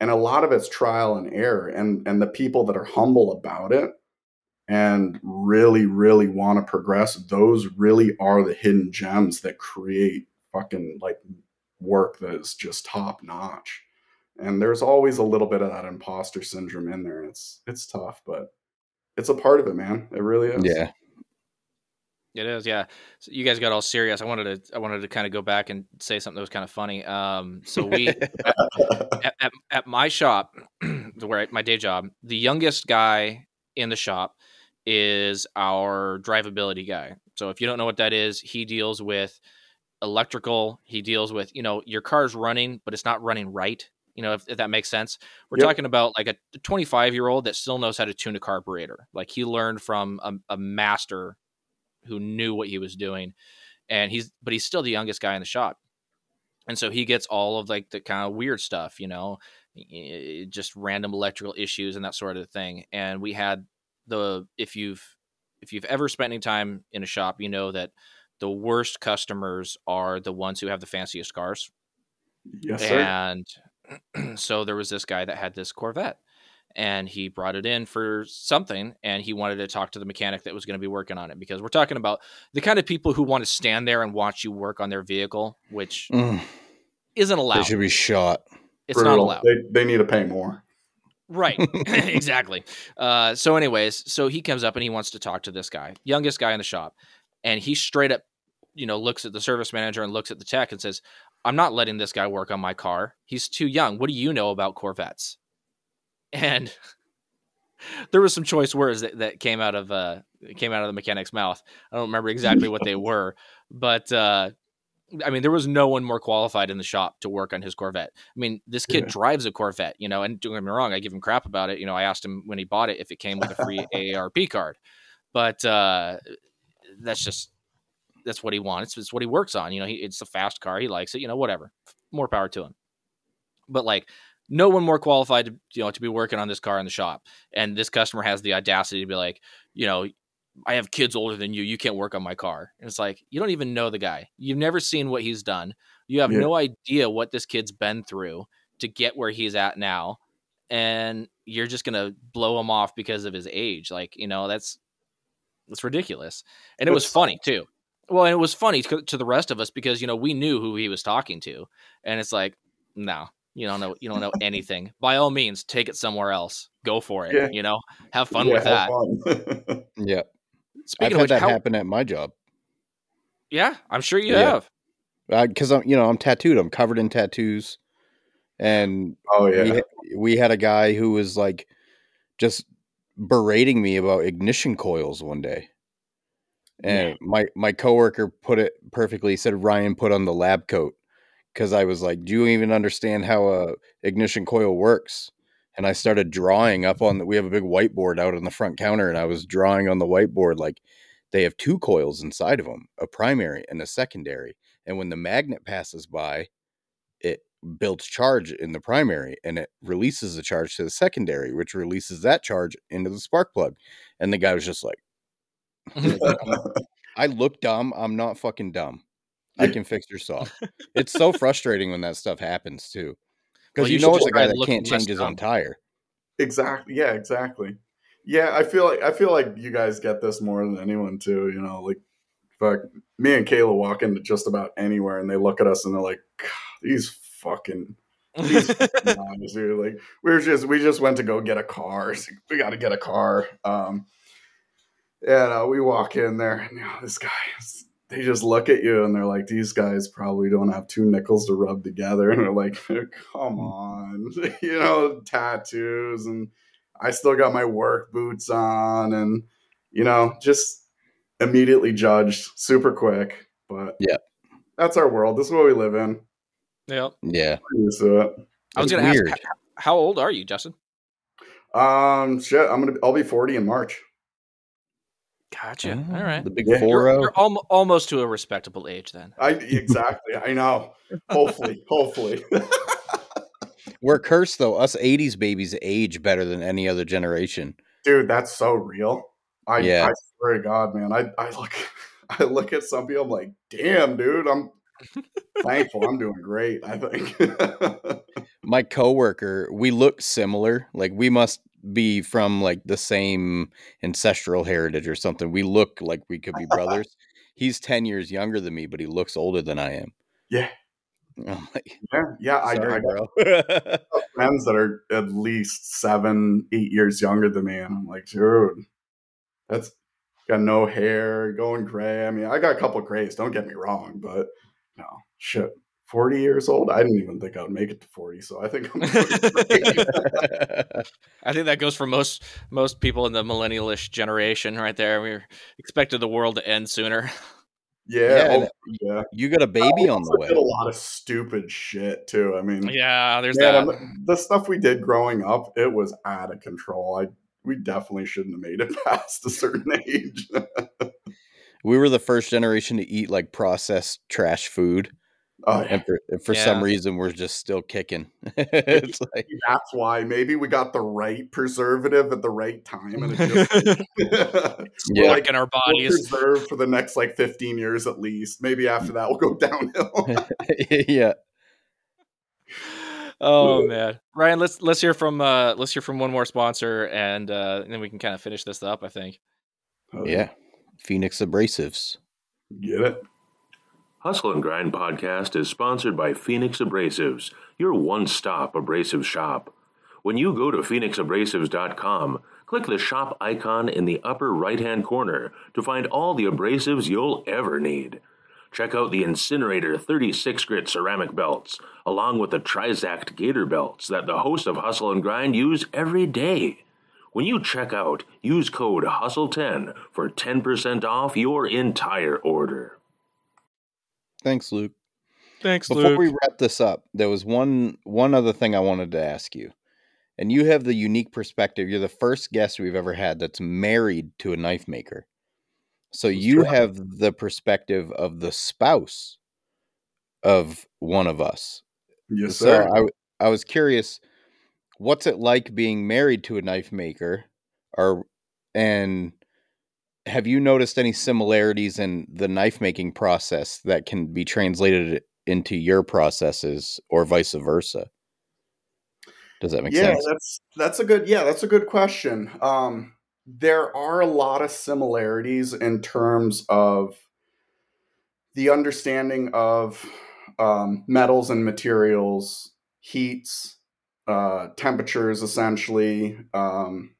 and a lot of it's trial and error and and the people that are humble about it and really, really want to progress, those really are the hidden gems that create fucking like work that is just top notch. And there's always a little bit of that imposter syndrome in there. It's it's tough, but it's a part of it, man. It really is. Yeah. It is, yeah. So you guys got all serious. I wanted to, I wanted to kind of go back and say something that was kind of funny. Um, so we, at, at, at, my shop, where I, my day job, the youngest guy in the shop is our drivability guy. So if you don't know what that is, he deals with electrical. He deals with, you know, your car's running, but it's not running right. You know, if, if that makes sense. We're yep. talking about like a 25 year old that still knows how to tune a carburetor. Like he learned from a, a master who knew what he was doing. And he's, but he's still the youngest guy in the shop. And so he gets all of like the kind of weird stuff, you know, just random electrical issues and that sort of thing. And we had the if you've if you've ever spent any time in a shop, you know that the worst customers are the ones who have the fanciest cars. Yes, sir. And so there was this guy that had this Corvette and he brought it in for something and he wanted to talk to the mechanic that was going to be working on it because we're talking about the kind of people who want to stand there and watch you work on their vehicle, which mm. isn't allowed. They should be shot. It's Brutal. not allowed. They, they need to pay more. Right. exactly. Uh, so, anyways, so he comes up and he wants to talk to this guy, youngest guy in the shop. And he straight up, you know, looks at the service manager and looks at the tech and says, I'm not letting this guy work on my car. He's too young. What do you know about Corvettes? And there was some choice words that, that came out of uh came out of the mechanic's mouth. I don't remember exactly what they were, but uh I mean, there was no one more qualified in the shop to work on his Corvette. I mean, this kid yeah. drives a Corvette, you know, and don't get me wrong, I give him crap about it. You know, I asked him when he bought it if it came with a free AARP card, but uh, that's just that's what he wants. It's what he works on. You know, he, it's a fast car. He likes it. You know, whatever. More power to him. But like, no one more qualified to you know to be working on this car in the shop. And this customer has the audacity to be like, you know, I have kids older than you. You can't work on my car. And it's like, you don't even know the guy. You've never seen what he's done. You have yeah. no idea what this kid's been through to get where he's at now. And you're just going to blow him off because of his age. Like, you know, that's, that's ridiculous. And it was funny too. Well, and it was funny to the rest of us because, you know, we knew who he was talking to. And it's like, no, you don't know, you don't know anything. By all means, take it somewhere else. Go for it. Yeah. You know, have fun yeah, with that. yeah. Speaking I've had which, that how... happen at my job. Yeah, I'm sure you yeah. have. because I'm you know I'm tattooed. I'm covered in tattoos, and Oh yeah. we, we had a guy who was like just berating me about ignition coils one day. And my my coworker put it perfectly. He said Ryan put on the lab coat because I was like, "Do you even understand how a ignition coil works?" And I started drawing up on. We have a big whiteboard out on the front counter, and I was drawing on the whiteboard like they have two coils inside of them, a primary and a secondary. And when the magnet passes by, it builds charge in the primary and it releases the charge to the secondary, which releases that charge into the spark plug. And the guy was just like, I look dumb. I'm not fucking dumb. I can fix your saw. It's so frustrating when that stuff happens too. Because Well, you, you know it's a guy that can't change his own tire. Exactly. Yeah, exactly. Yeah, I feel like I feel like you guys get this more than anyone too. You know, like fuck me and Kayla walk into just about anywhere and they look at us and they're like, these fucking these fucking guys, dude. Like we were just we just went to go get a car. We got to get a car. Um, and uh, we walk in there and you know, this guy. They just look at you and they're like, "These guys probably don't have two nickels to rub together." And they're like, "Come on, you know, tattoos and I still got my work boots on and you know, just immediately judged super quick. But Yeah. that's our world. This is what we live in. yeah. Yeah. We're used to it. I was going to ask, how old are you, Justin? Um, shit, I'm gonna. I'll be 40 in March. Gotcha. Oh, All mm-hmm. right. The big Yeah. four You're, you're al- almost to a respectable age then. I exactly. I know. Hopefully, hopefully. We're cursed though. Us '80s babies age better than any other generation. Dude, that's so real. I, Yeah. I swear to God, man. I, I look, I look at some people. I'm like, damn, dude. I'm thankful. I'm doing great. I think. My coworker, we look similar. Like we must be from like the same ancestral heritage or something. We look like we could be brothers. He's 10 years younger than me, but he looks older than I am. yeah, I'm like, yeah, yeah. I, sorry, I got bro. friends that are at least seven, eight years younger than me, and I'm like, dude, that's got no hair, going gray. I mean, I got a couple grays. Don't get me wrong, but no shit. 40 years old. I didn't even think I would make it to 40, so I think I'm. I think that goes for most most people in the millennialish generation right there. We expected the world to end sooner. yeah, Yeah, oh, yeah. you got a baby on the way. Did a lot of stupid shit too. I mean, yeah, there's man, that. The stuff we did growing up, it was out of control. I we definitely shouldn't have made it past a certain age. We were the first generation to eat like processed trash food. Oh. And for, and for some reason, we're just still kicking. it's like, That's why maybe we got the right preservative at the right time, and it just yeah. like in our we'll bodies. preserve for the next like 15 years at least. Maybe after that, we'll go downhill. yeah. Oh man, Ryan, let's let's hear from uh let's hear from one more sponsor, and uh, and then we can kind of finish this up. I think. Oh, Yeah. Phoenix Abrasives. get it. Hustle and Grind podcast is sponsored by Phoenix Abrasives, your one stop abrasive shop. When you go to phoenixabrasives.com, click the shop icon in the upper right hand corner to find all the abrasives you'll ever need. Check out the Incinerator 36 grit ceramic belts, along with the Trizact Gator belts that the hosts of Hustle and Grind use every day. When you check out, use code HUSTLE10 for 10% off your entire order. Thanks, Luke. Thanks, Luke. Before we wrap this up, there was one one other thing I wanted to ask you. And you have the unique perspective. You're the first guest we've ever had that's married to a knife maker. So you have the perspective of the spouse of one of us. Yes, so sir. I w- I was curious, what's it like being married to a knife maker, or and have you noticed any similarities in the knife making process that can be translated into your processes, or vice versa? Does that make yeah, sense? Yeah, that's that's a good yeah, that's a good question. Um, there are a lot of similarities in terms of the understanding of um, metals and materials, heats, uh, temperatures, essentially, um,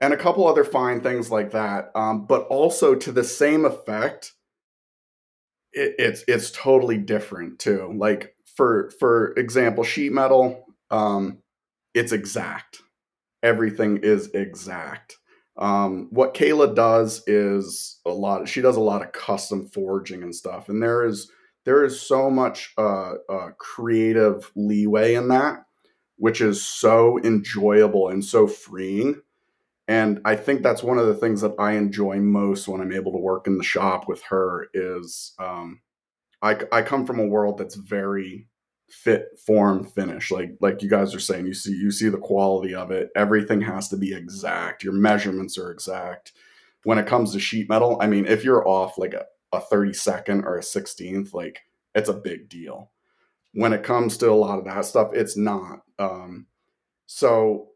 and a couple other fine things like that. Um, but also to the same effect, it, it's it's totally different too. Like for for example, sheet metal, um, it's exact. Everything is exact. Um, what Kayla does is a lot. Of, she does a lot of custom forging and stuff, and there is there is so much uh, uh, creative leeway in that, which is so enjoyable and so freeing. And I think that's one of the things that I enjoy most when I'm able to work in the shop with her is um, I, I come from a world that's very fit form finish. Like like you guys are saying you see you see the quality of it. Everything has to be exact. Your measurements are exact. When it comes to sheet metal i mean if you're off like a, a 32nd or a 16th like it's a big deal. When it comes to a lot of that stuff it's not. Um so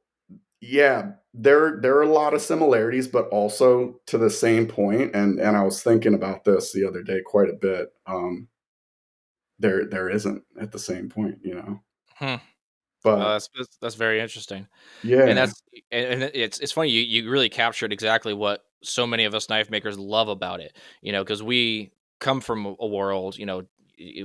yeah there there are a lot of similarities but also to the same point and and i was thinking about this the other day quite a bit um there there isn't at the same point, you know. Hmm. But uh, that's that's very interesting. Yeah, and that's and it's it's funny you you really captured exactly what so many of us knife makers love about it. You know, because we come from a world, you know,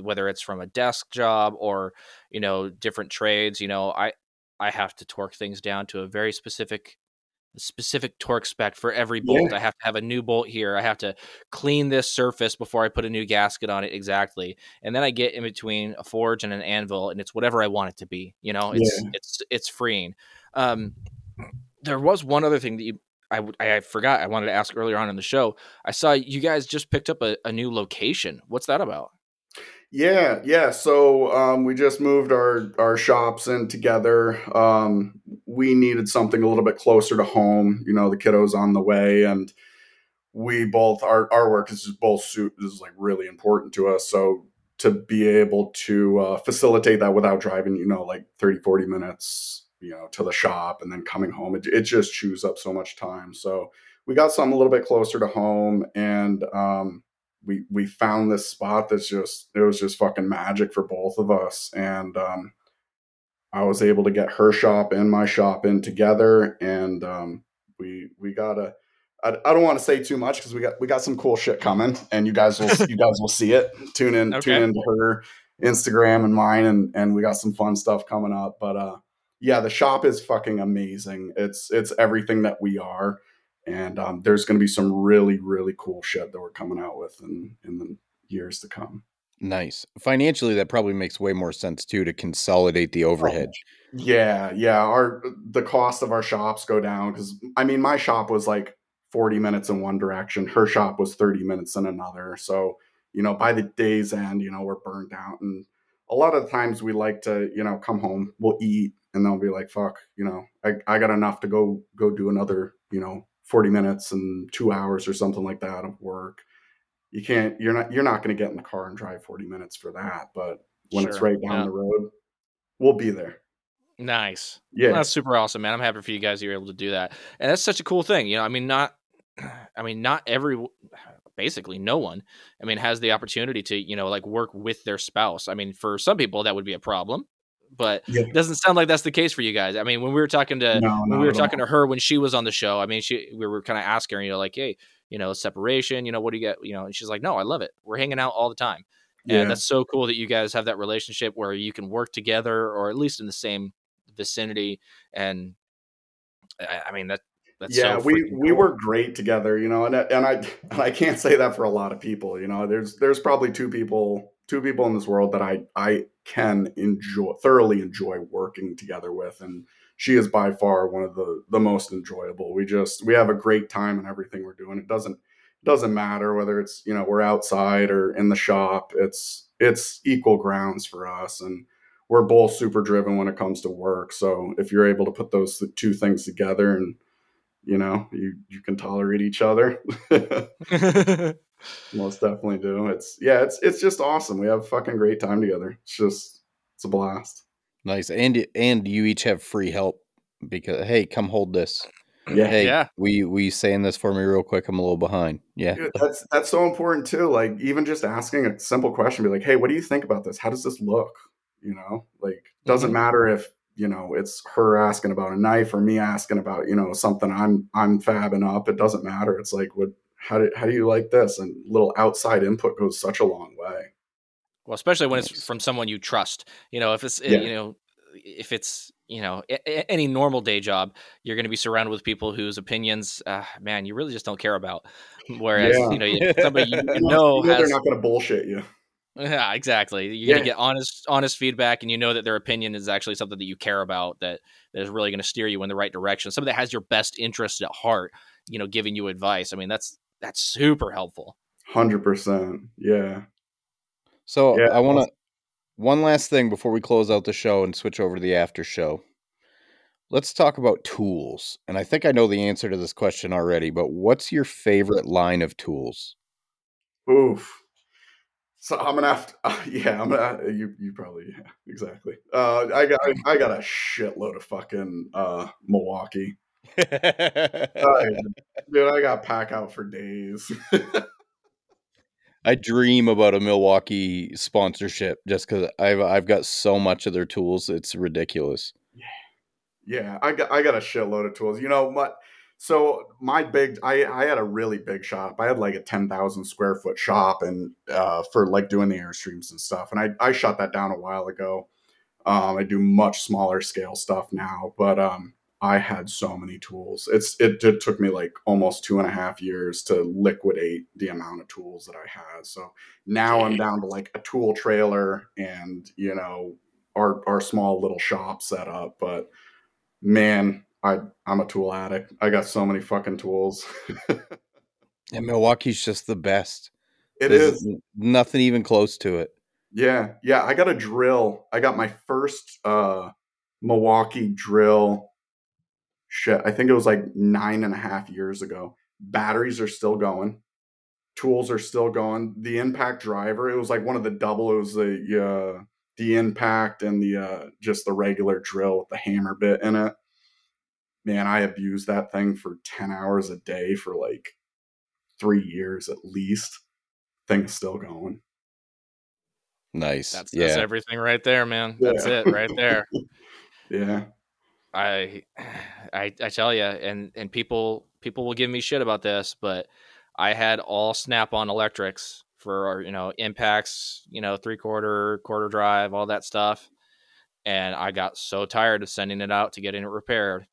whether it's from a desk job or you know different trades. You know, I I have to torque things down to a very specific specific torque spec for every bolt. Yeah. I have to have a new bolt here. I have to clean this surface before I put a new gasket on it exactly. And then I get in between a forge and an anvil and it's whatever I want it to be. You know, it's yeah. it's it's freeing. Um there was one other thing that you I, I forgot I wanted to ask earlier on in the show. I saw you guys just picked up a, a new location. What's that about? Yeah, yeah. So um, we just moved our our shops in together. Um, we needed something a little bit closer to home. You know, the kiddos on the way, and we both our our work is both suit is like really important to us. So to be able to uh, facilitate that without driving, you know, like 30, 40 minutes, you know, to the shop and then coming home, it, it just chews up so much time. So we got something a little bit closer to home, and um, we we found this spot that's just it was just fucking magic for both of us. And um, i was able to get her shop and my shop in together. And um, we we got a I, I don't want to say too much because we got we got some cool shit coming and you guys will you guys will see it. Tune in okay. tune into her instagram and mine and and we got some fun stuff coming up. But uh yeah the shop is fucking amazing. It's it's everything that we are and um, there's going to be some really really cool shit that we're coming out with in in the years to come. Nice. Financially that probably makes way more sense too to consolidate the overhead oh, yeah yeah our the cost of our shops go down because i mean my shop was like 40 minutes in one direction her shop was 30 minutes in another. So you know by the day's end you know we're burned out and a lot of the times we like to you know come home we'll eat and they'll be like fuck you know i, I got enough to go go do another you know 40 minutes and two hours or something like that of work. You can't you're not you're not going to get in the car and drive 40 minutes for that but when sure. it's right down yeah. the road we'll be there. Nice. Yeah. Well, that's super awesome man. I'm happy for you guys you're able to do that. And that's such a cool thing you know i mean not i mean not every basically no one i mean has the opportunity to you know like work with their spouse. I mean for some people that would be a problem but yeah. it doesn't sound like that's the case for you guys. I mean, when we were talking to no, when we were talking all. to her when she was on the show, I mean, she we were kind of asking her, you know, like, hey, you know, separation, you know, what do you get, you know? And she's like, no, I love it. We're hanging out all the time, yeah. and that's so cool that you guys have that relationship where you can work together or at least in the same vicinity. And I, I mean that. That's yeah, so we cool. we were great together, you know, and and I and I can't say that for a lot of people, you know. There's there's probably two people two people in this world that I I can enjoy thoroughly enjoy working together with and she is by far one of the the most enjoyable. We just we have a great time in everything we're doing. It doesn't it doesn't matter whether it's, you know, we're outside or in the shop. It's it's equal grounds for us and we're both super driven when it comes to work. So if you're able to put those two things together and you know, you you can tolerate each other. Most definitely do. It's yeah, it's it's just awesome. We have a fucking great time together. It's just it's a blast. Nice. And and you each have free help because hey, come hold this. Yeah. Hey, yeah. We we saying this for me real quick. I'm a little behind. Yeah. Dude, that's that's so important too. Like even just asking a simple question, be like, hey, what do you think about this? How does this look? You know, like doesn't mm-hmm. matter if you know it's her asking about a knife or me asking about you know something i'm i'm fabbing up it doesn't matter it's like what how do how do you like this? And little outside input goes such a long way. Well, especially when Nice. it's from someone you trust. You know, if it's Yeah. you know, if it's you know a- any normal day job, you're going to be surrounded with people whose opinions, uh, man, you really just don't care about. Whereas Yeah. you know somebody you, you You know they're not going to bullshit you. yeah exactly. You're Yeah. going to get honest honest feedback, and you know that their opinion is actually something that you care about that that is really going to steer you in the right direction. Somebody that has your best interest at heart. You know, giving you advice. I mean, that's that's super helpful. Hundred percent. Yeah. So Yeah, I want to one last thing before we close out the show and switch over to the after show. Let's talk about tools. And I think I know the answer to this question already, but what's your favorite line of tools? Oof. So I'm gonna have to. Uh, yeah, I'm gonna. You you probably yeah, exactly. Uh, I got I got a shitload of fucking uh Milwaukee. Oh. Dude, I got pack out for days. I dream about a Milwaukee sponsorship just because I've I've got so much of their tools. It's ridiculous. Yeah, yeah, I got I got a shitload of tools. You know what? So my big, I I had a really big shop. I had like a ten thousand square foot shop, and uh, for like doing the airstreams and stuff. And I I shut that down a while ago. Um, I do much smaller scale stuff now, but um, I had so many tools. It's it, it took me like almost two and a half years to liquidate the amount of tools that I had. So now I'm down to like a tool trailer and you know our our small little shop set up, but man, I I'm a tool addict. I got so many fucking tools. And Milwaukee's just the best. It There's is. nothing even close to it. Yeah, yeah. I got a drill. I got my first uh Milwaukee drill. Shit, I think it was like nine and a half years ago. Batteries are still going. Tools are still going. The impact driver, it was like one of the double. It was the uh, the impact and the uh, just the regular drill with the hammer bit in it. Man, I abused that thing for ten hours a day for like three years at least. Thing's still going. Nice. That's, yeah. that's everything right there, man. That's Yeah. it right there. Yeah. I, I, I tell you, and and people people will give me shit about this, but I had all Snap-on electrics for our, you know impacts, you know three quarter, quarter drive, all that stuff, and I got so tired of sending it out to getting it repaired.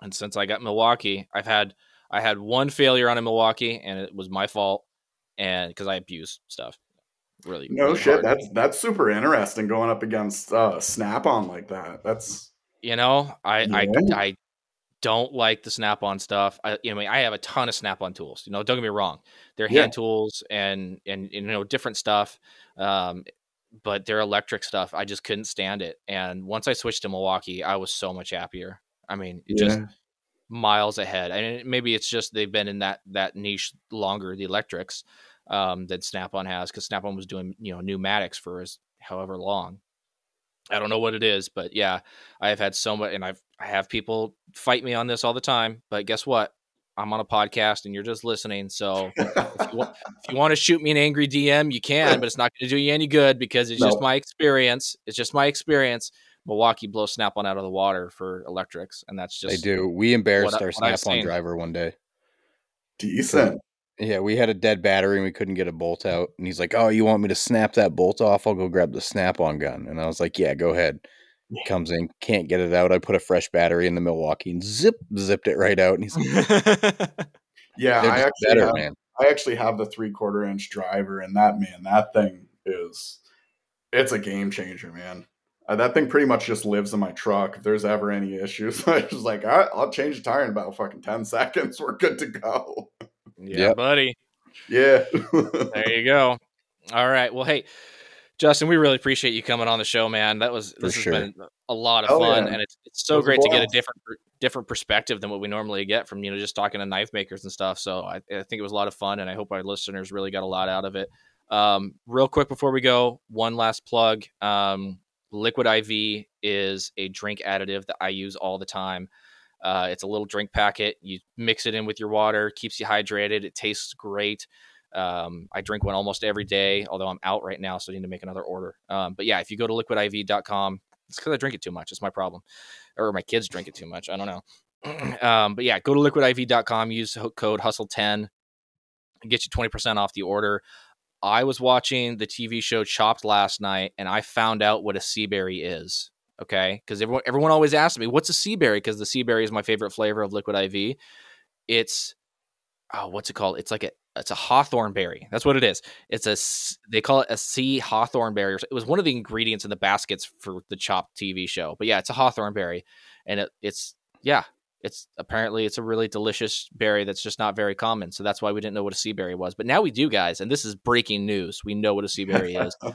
And since I got Milwaukee, I've had I had one failure on a Milwaukee, and it was my fault, and because I abuse stuff, really. No really shit. hard. That's that's super interesting going up against uh, Snap on like that. That's you know i Yeah. i i don't like the snap-on stuff. I you know i have a ton of snap-on tools you know don't get me wrong. They're Yeah. hand tools and and you know different stuff um but their electric stuff. I just couldn't stand it. And once i switched to milwaukee i was so much happier. I mean it just miles ahead. And maybe it's just they've been in that that niche longer the electrics um than snap-on has because snap-on was doing you know pneumatics for as however long I don't know what it is, but yeah, I have had so much, and I've I have people fight me on this all the time. But guess what? I'm on a podcast, and you're just listening. So if you, wa- if you want to shoot me an angry DM, you can, but it's not going to do you any good because it's just my experience. It's just my experience. Milwaukee blows Snap on out of the water for electrics, and that's just They do. We embarrassed what our what snap on driver one day. decent. Yeah, we had a dead battery and we couldn't get a bolt out. And he's like, Oh, you want me to snap that bolt off? I'll go grab the snap on gun. And I was like, Yeah, go ahead. Comes in, can't get it out. I put a fresh battery in the Milwaukee and zip, zipped it right out. And he's like, Yeah, I actually better, have, man. I actually have the three quarter inch driver, and that man, that thing is it's a game changer, man. Uh, that thing pretty much just lives in my truck. If there's ever any issues, I was like, all right, I'll change the tire in about fucking ten seconds. We're good to go. Yeah, Yep. buddy. Yeah. There you go. All right. Well, hey, Justin, we really appreciate you coming on the show, man. That was this sure. has been a lot of Oh, fun, yeah. and it's it's so was a great to get a different different perspective than what we normally get from you know just talking to knife makers and stuff. So I, I think it was a lot of fun, and I hope our listeners really got a lot out of it. Um, real quick before we go, one last plug. Um, Liquid IV is a drink additive that I use all the time. Uh, it's a little drink packet. You mix it in with your water, keeps you hydrated. It tastes great. Um, I drink one almost every day, although I'm out right now, so I need to make another order. Um, but yeah, if you go to liquidiv.com, it's because I drink it too much. It's my problem. Or my kids drink it too much. I don't know. um, but yeah, go to liquidiv.com, use code hustle10 and get you 20% off the order. I was watching the TV show Chopped last night and I found out what a sea berry is. Okay. Because everyone, everyone always asks me, what's a sea berry? Because the sea berry is my favorite flavor of liquid IV. It's, oh, what's it called? It's like a, it's a hawthorn berry. That's what it is. It's a, they call it a sea hawthorn berry. It was one of the ingredients in the baskets for the Chopped TV show. But yeah, it's a hawthorn berry. And it, it's, yeah, it's apparently it's a really delicious berry that's just not very common. So that's why we didn't know what a sea berry was. But now we do, guys, and this is breaking news. We know what a sea berry is.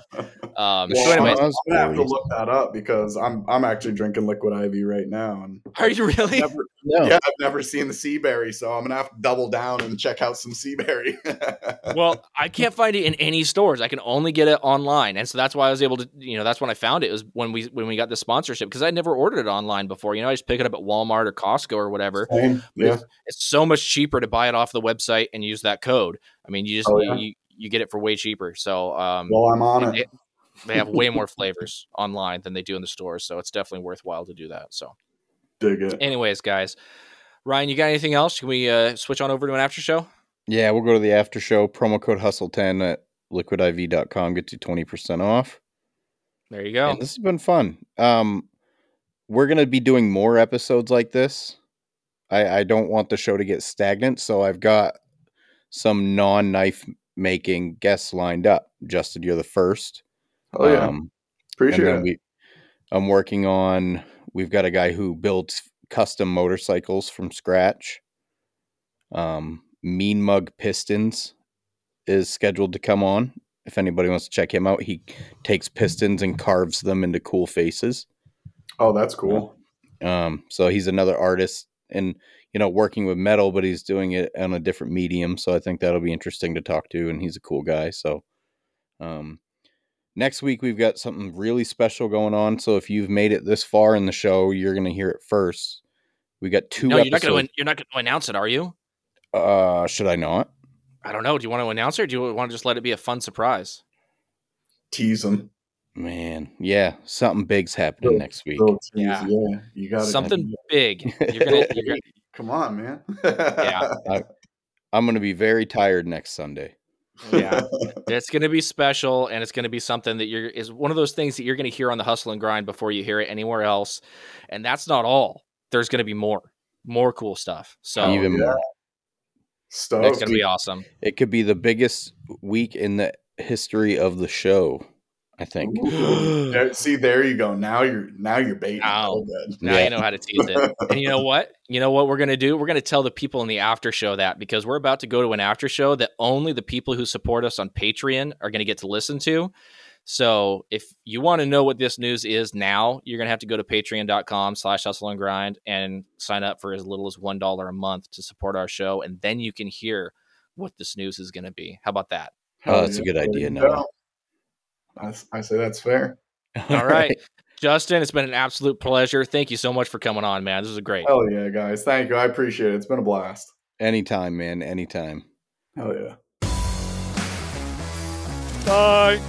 Um, well, so anyways, I'm gonna have to look that up because I'm I'm actually drinking liquid IV right now. And are you really? Never, no. Yeah, I've never seen the sea berry, so I'm gonna have to double down and check out some sea berry. well, I can't find it in any stores. I can only get it online, and so that's why I was able to. You know, that's when I found it. it was when we when we got the sponsorship because I never ordered it online before. You know, I just pick it up at Walmart or Costco or whatever. Same. Yeah, it's, it's, so much cheaper to buy it off the website and use that code. I mean, you just oh, yeah. you, you, get it for way cheaper. So, um, well, I'm on it. it they have way more flavors online than they do in the stores, so it's definitely worthwhile to do that. So, dig it. Anyways, guys, Ryan, you got anything else? Can we uh, switch on over to an after show? Yeah, we'll go to the after show. Promo code Hustle ten at liquidiv.com gets you twenty percent off. There you go. And this has been fun. Um, we're gonna be doing more episodes like this. I, I don't want the show to get stagnant, so I've got some non-knife making guests lined up. Justin, you're the first. Oh yeah, um, appreciate it. We, I'm working on. We've got a guy who builds custom motorcycles from scratch. Um, mean Mug Pistons is scheduled to come on. If anybody wants to check him out, he takes pistons and carves them into cool faces. Oh, that's cool. Um, so he's another artist and you know working with metal, but he's doing it on a different medium. So I think that'll be interesting to talk to, and he's a cool guy. So, um, next week we've got something really special going on. So if you've made it this far in the show, you're going to hear it first. We got two. No, you're not going to. You're not going to announce it, are you? Uh, should I not? I don't know. Do you want to announce it, or do you want to just let it be a fun surprise? Tease them. Man, yeah, something big's happening next week. yeah. yeah, you got something big. You're gonna, you're gonna... Come on, man. yeah, I, I'm gonna be very tired next Sunday yeah, it's going to be special, and it's going to be something that you're is one of those things that you're going to hear on the hustle and grind before you hear it anywhere else. And that's not all. There's going to be more, more cool stuff. So even more. Stuff. It's going to be awesome. It could be the biggest week in the history of the show. I think. See, there you go. Now you're now you're baiting. Now, now yeah. you know how to tease it. and you know what? You know what we're gonna do? We're gonna tell the people in the after show that because we're about to go to an after show that only the people who support us on Patreon are gonna get to listen to. So if you want to know what this news is now, you're gonna have to go to patreon.com slash hustle and grind and sign up for as little as one dollar a month to support our show, and then you can hear what this news is gonna be. How about that? Oh, that's a good idea, Noah. I, I say that's fair. All right. Justin, it's been an absolute pleasure. Thank you so much for coming on, man. This was great. Hell yeah, guys. Thank you. I appreciate it. It's been a blast. Anytime, man. Anytime. Hell yeah. Bye.